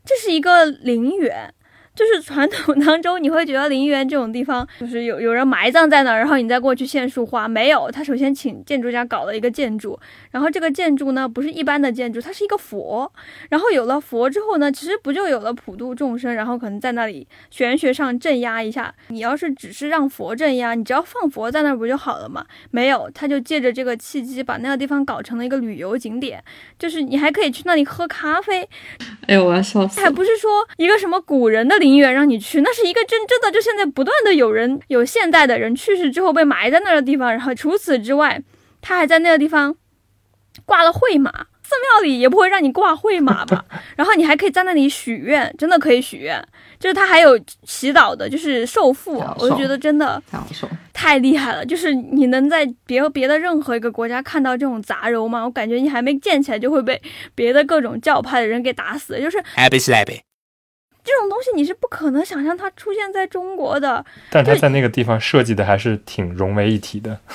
这是一个陵园，就是传统 当中，你会觉得陵园这种地方，就是有有人埋葬在那儿，然后你再过去献束花。没有，他首先请建筑家搞了一个建筑，然后这个建筑呢不是一般的建筑，它是一个佛。然后有了佛之后呢，其实不就有了普度众生，然后可能在那里玄学上镇压一下。你要是只是让佛镇压，你只要放佛在那儿不就好了嘛？没有，他就借着这个契机把那个地方搞成了一个旅游景点，就是你还可以去那里喝咖啡，哎呦，我要笑死还不是说一个什么古人的陵园让你去，那是一个真真的，就现在不断的有人有现代的人去世之后被埋在那儿的地方，然后除此之外，他还在那个地方挂了会马。寺庙里也不会让你挂会马吧？然后你还可以在那里许愿，真的可以许愿。就是他还有祈祷的，就是受富享，我就觉得真的。太厉害了。就是你能在别别的任何一个国家看到这种杂糅吗？我感觉你还没建起来就会被别的各种教派的人给打死。就是.这种东西你是不可能想象它出现在中国的。但他在那个地方设计的还是挺融为一体的。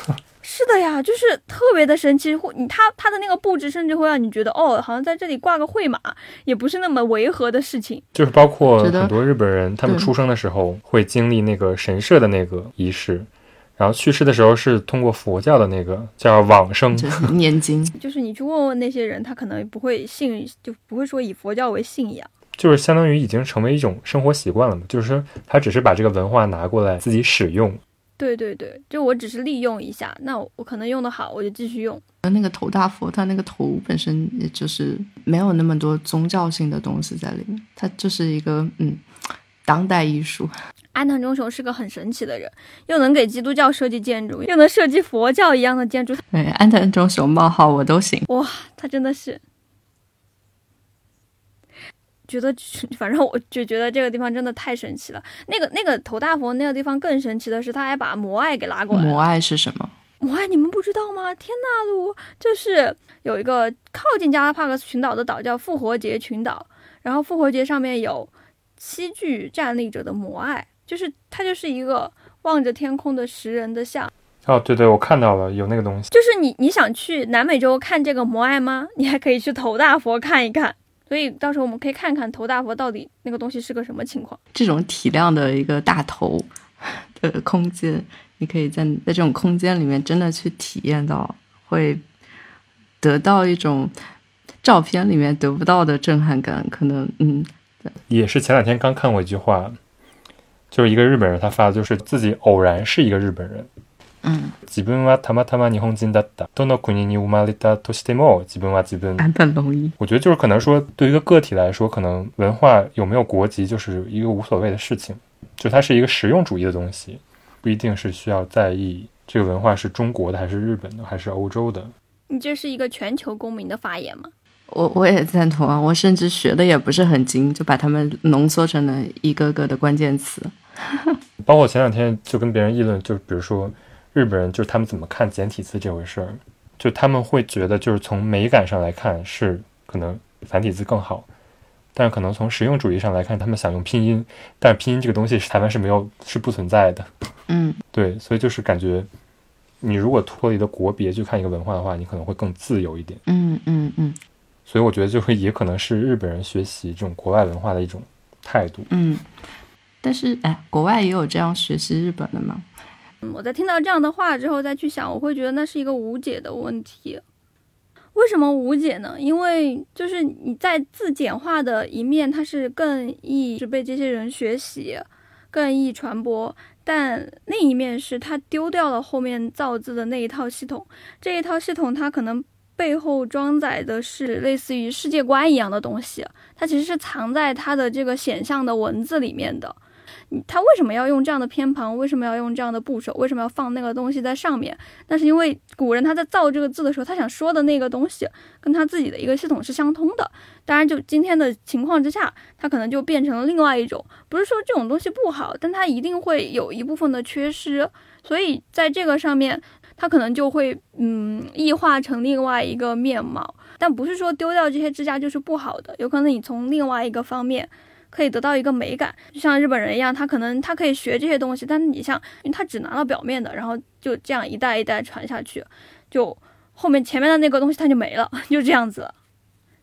是的呀，就是特别的神奇，会你它它的那个布置甚至会让你觉得哦，好像在这里挂个会马也不是那么违和的事情。就是包括很多日本人，他们出生的时候会经历那个神社的那个仪式，然后去世的时候是通过佛教的那个叫往生。就是念经，就是你去问问那些人，他可能不会信，就不会说以佛教为信仰。就是相当于已经成为一种生活习惯了嘛，就是说他只是把这个文化拿过来自己使用。对对对，就我只是利用一下，那我我可能用的好，我就继续用。那个头大佛，他那个头本身也就是没有那么多宗教性的东西在里面，它就是一个嗯，当代艺术。安藤忠雄是个很神奇的人，又能给基督教设计建筑，又能设计佛教一样的建筑，对，安藤忠雄冒号我都行。哇，他真的是，觉得 反正我就觉得这个地方真的太神奇了。那个那个头大佛那个地方更神奇的是，他还把摩艾给拉过来了。摩艾是什么？摩艾你们不知道吗？天呐，路就是有一个靠近加拉帕戈斯群岛的岛叫复活节群岛，然后复活节上面有七具站立着的摩艾，就是它就是一个望着天空的石人的像。哦，对对，我看到了，有那个东西。就是你你想去南美洲看这个摩艾吗？你还可以去头大佛看一看。所以到时候我们可以看看头大佛到底那个东西是个什么情况。这种体量的一个大头的空间，你可以在在这种空间里面真的去体验到，会得到一种照片里面得不到的震撼感。可能嗯，也是前两天刚看过一句话，就是一个日本人他发的，就是自己偶然是一个日本人。嗯，自分はたまたま日本人だった。どの国に生まれたとしても、自分は自分。坂本龙一，我觉得就是可能说，对于一个个体来说，可能文化有没有国籍就是一个无所谓的事情，就它是一个实用主义的东西，不一定是需要在意这个文化是中国的还是日本的还是欧洲的。你这是一个全球公民的发言吗？我我也赞同啊，我甚至学的也不是很精，就把它们浓缩成了一个个的关键词。包括前两天就跟别人议论，就比如说 日本人，就是他们怎么看简体字这回事儿，就他们会觉得就是从美感上来看是可能繁体字更好，但是可能从实用主义上来看，他们想用拼音，但是拼音这个东西是台湾是没有是不存在的。嗯，对，所以就是感觉你如果脱离了国别去看一个文化的话，你可能会更自由一点。嗯嗯嗯所以我觉得就会也可能是日本人学习这种国外文化的一种态度。嗯。但是哎，国外也有这样学习日本的吗？我在听到这样的话之后再去想，我会觉得那是一个无解的问题。为什么无解呢？因为就是你在字简化的一面，它是更易是被这些人学习，更易传播。但另一面是它丢掉了后面造字的那一套系统，这一套系统它可能背后装载的是类似于世界观一样的东西，它其实是藏在它的这个显象的文字里面的。他为什么要用这样的偏旁？为什么要用这样的部首？为什么要放那个东西在上面？那是因为古人他在造这个字的时候，他想说的那个东西跟他自己的一个系统是相通的。当然，就今天的情况之下，它可能就变成了另外一种。不是说这种东西不好，但它一定会有一部分的缺失。所以在这个上面，它可能就会嗯异化成另外一个面貌。但不是说丢掉这些支架就是不好的，有可能你从另外一个方面。可以得到一个美感，就像日本人一样，他可能他可以学这些东西，但是你像，因为他只拿到表面的，然后就这样一代一代传下去，就后面前面的那个东西它就没了，就这样子了，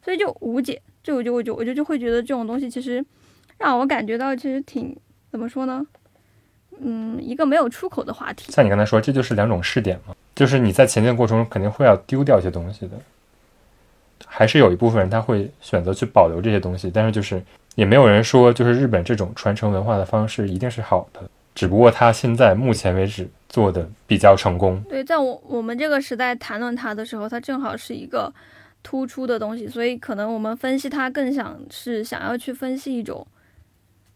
所以就无解。就我就我就我就就会觉得这种东西其实让我感觉到其实挺怎么说呢？嗯，一个没有出口的话题。像你刚才说，这就是两种试点嘛，就是你在前进过程中肯定会要丢掉一些东西的，还是有一部分人他会选择去保留这些东西，但是就是也没有人说就是日本这种传承文化的方式一定是好的，只不过他现在目前为止做的比较成功。对，在我我们这个时代谈论它的时候，它正好是一个突出的东西，所以可能我们分析它更想是想要去分析一种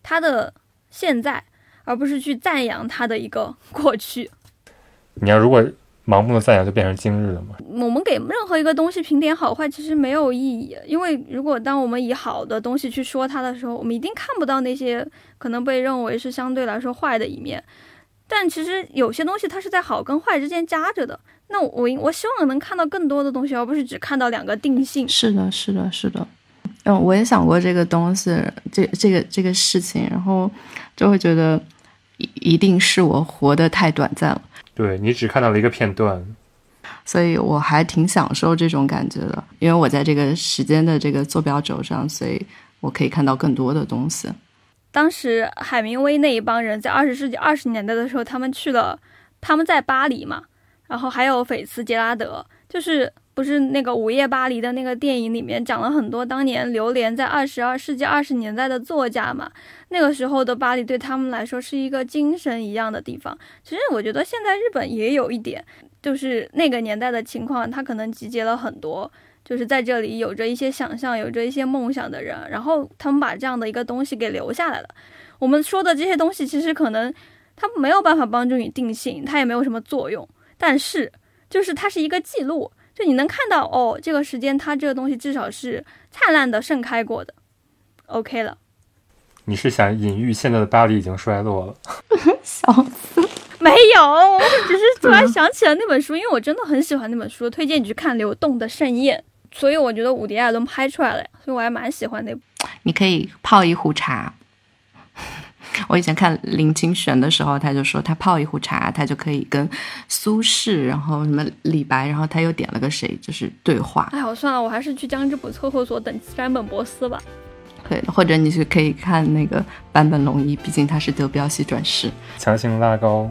它的现在，而不是去赞扬它的一个过去。你要如果盲目的赞扬，就变成今日了嘛？我们给任何一个东西评点好坏，其实没有意义，因为如果当我们以好的东西去说它的时候，我们一定看不到那些可能被认为是相对来说坏的一面。但其实有些东西它是在好跟坏之间夹着的。那我我希望能看到更多的东西，而不是只看到两个定性。是的，是的，是的。嗯，我也想过这个东西，这这个这个事情，然后就会觉得一一定是我活得太短暂了。对你只看到了一个片段，所以我还挺享受这种感觉的，因为我在这个时间的这个坐标轴上，所以我可以看到更多的东西。当时海明威那一帮人在二十世纪二十年代的时候，他们去了，他们在巴黎嘛，然后还有菲茨杰拉德，就是不是那个《午夜巴黎》的那个电影里面讲了很多当年流连在二十二世纪二十年代的作家嘛。那个时候的巴黎对他们来说是一个精神一样的地方。其实我觉得现在日本也有一点，就是那个年代的情况，他可能集结了很多，就是在这里有着一些想象、有着一些梦想的人，然后他们把这样的一个东西给留下来了。我们说的这些东西，其实可能它没有办法帮助你定性，它也没有什么作用，但是就是它是一个记录。就你能看到哦，这个时间它这个东西至少是灿烂的盛开过的，OK 了。你是想隐喻现在的巴黎已经衰落了？笑死！没有，我只是突然想起了那本书，因为我真的很喜欢那本书，推荐你去看《流动的盛宴》。所以我觉得伍迪·艾伦拍出来了呀，所以我还蛮喜欢那部。你可以泡一壶茶。我以前看林清玄的时候，他就说他泡一壶茶，他就可以跟苏轼，然后什么李白，然后他又点了个谁，就是对话。哎，我算了，我还是去江之浦凑凑所，等山本博司吧。对，或者你是可以看那个坂本龙一，毕竟他是德彪西转世。强行拉高。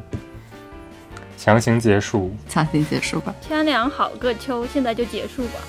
强行结束，强行结束吧。天凉好个秋，现在就结束吧。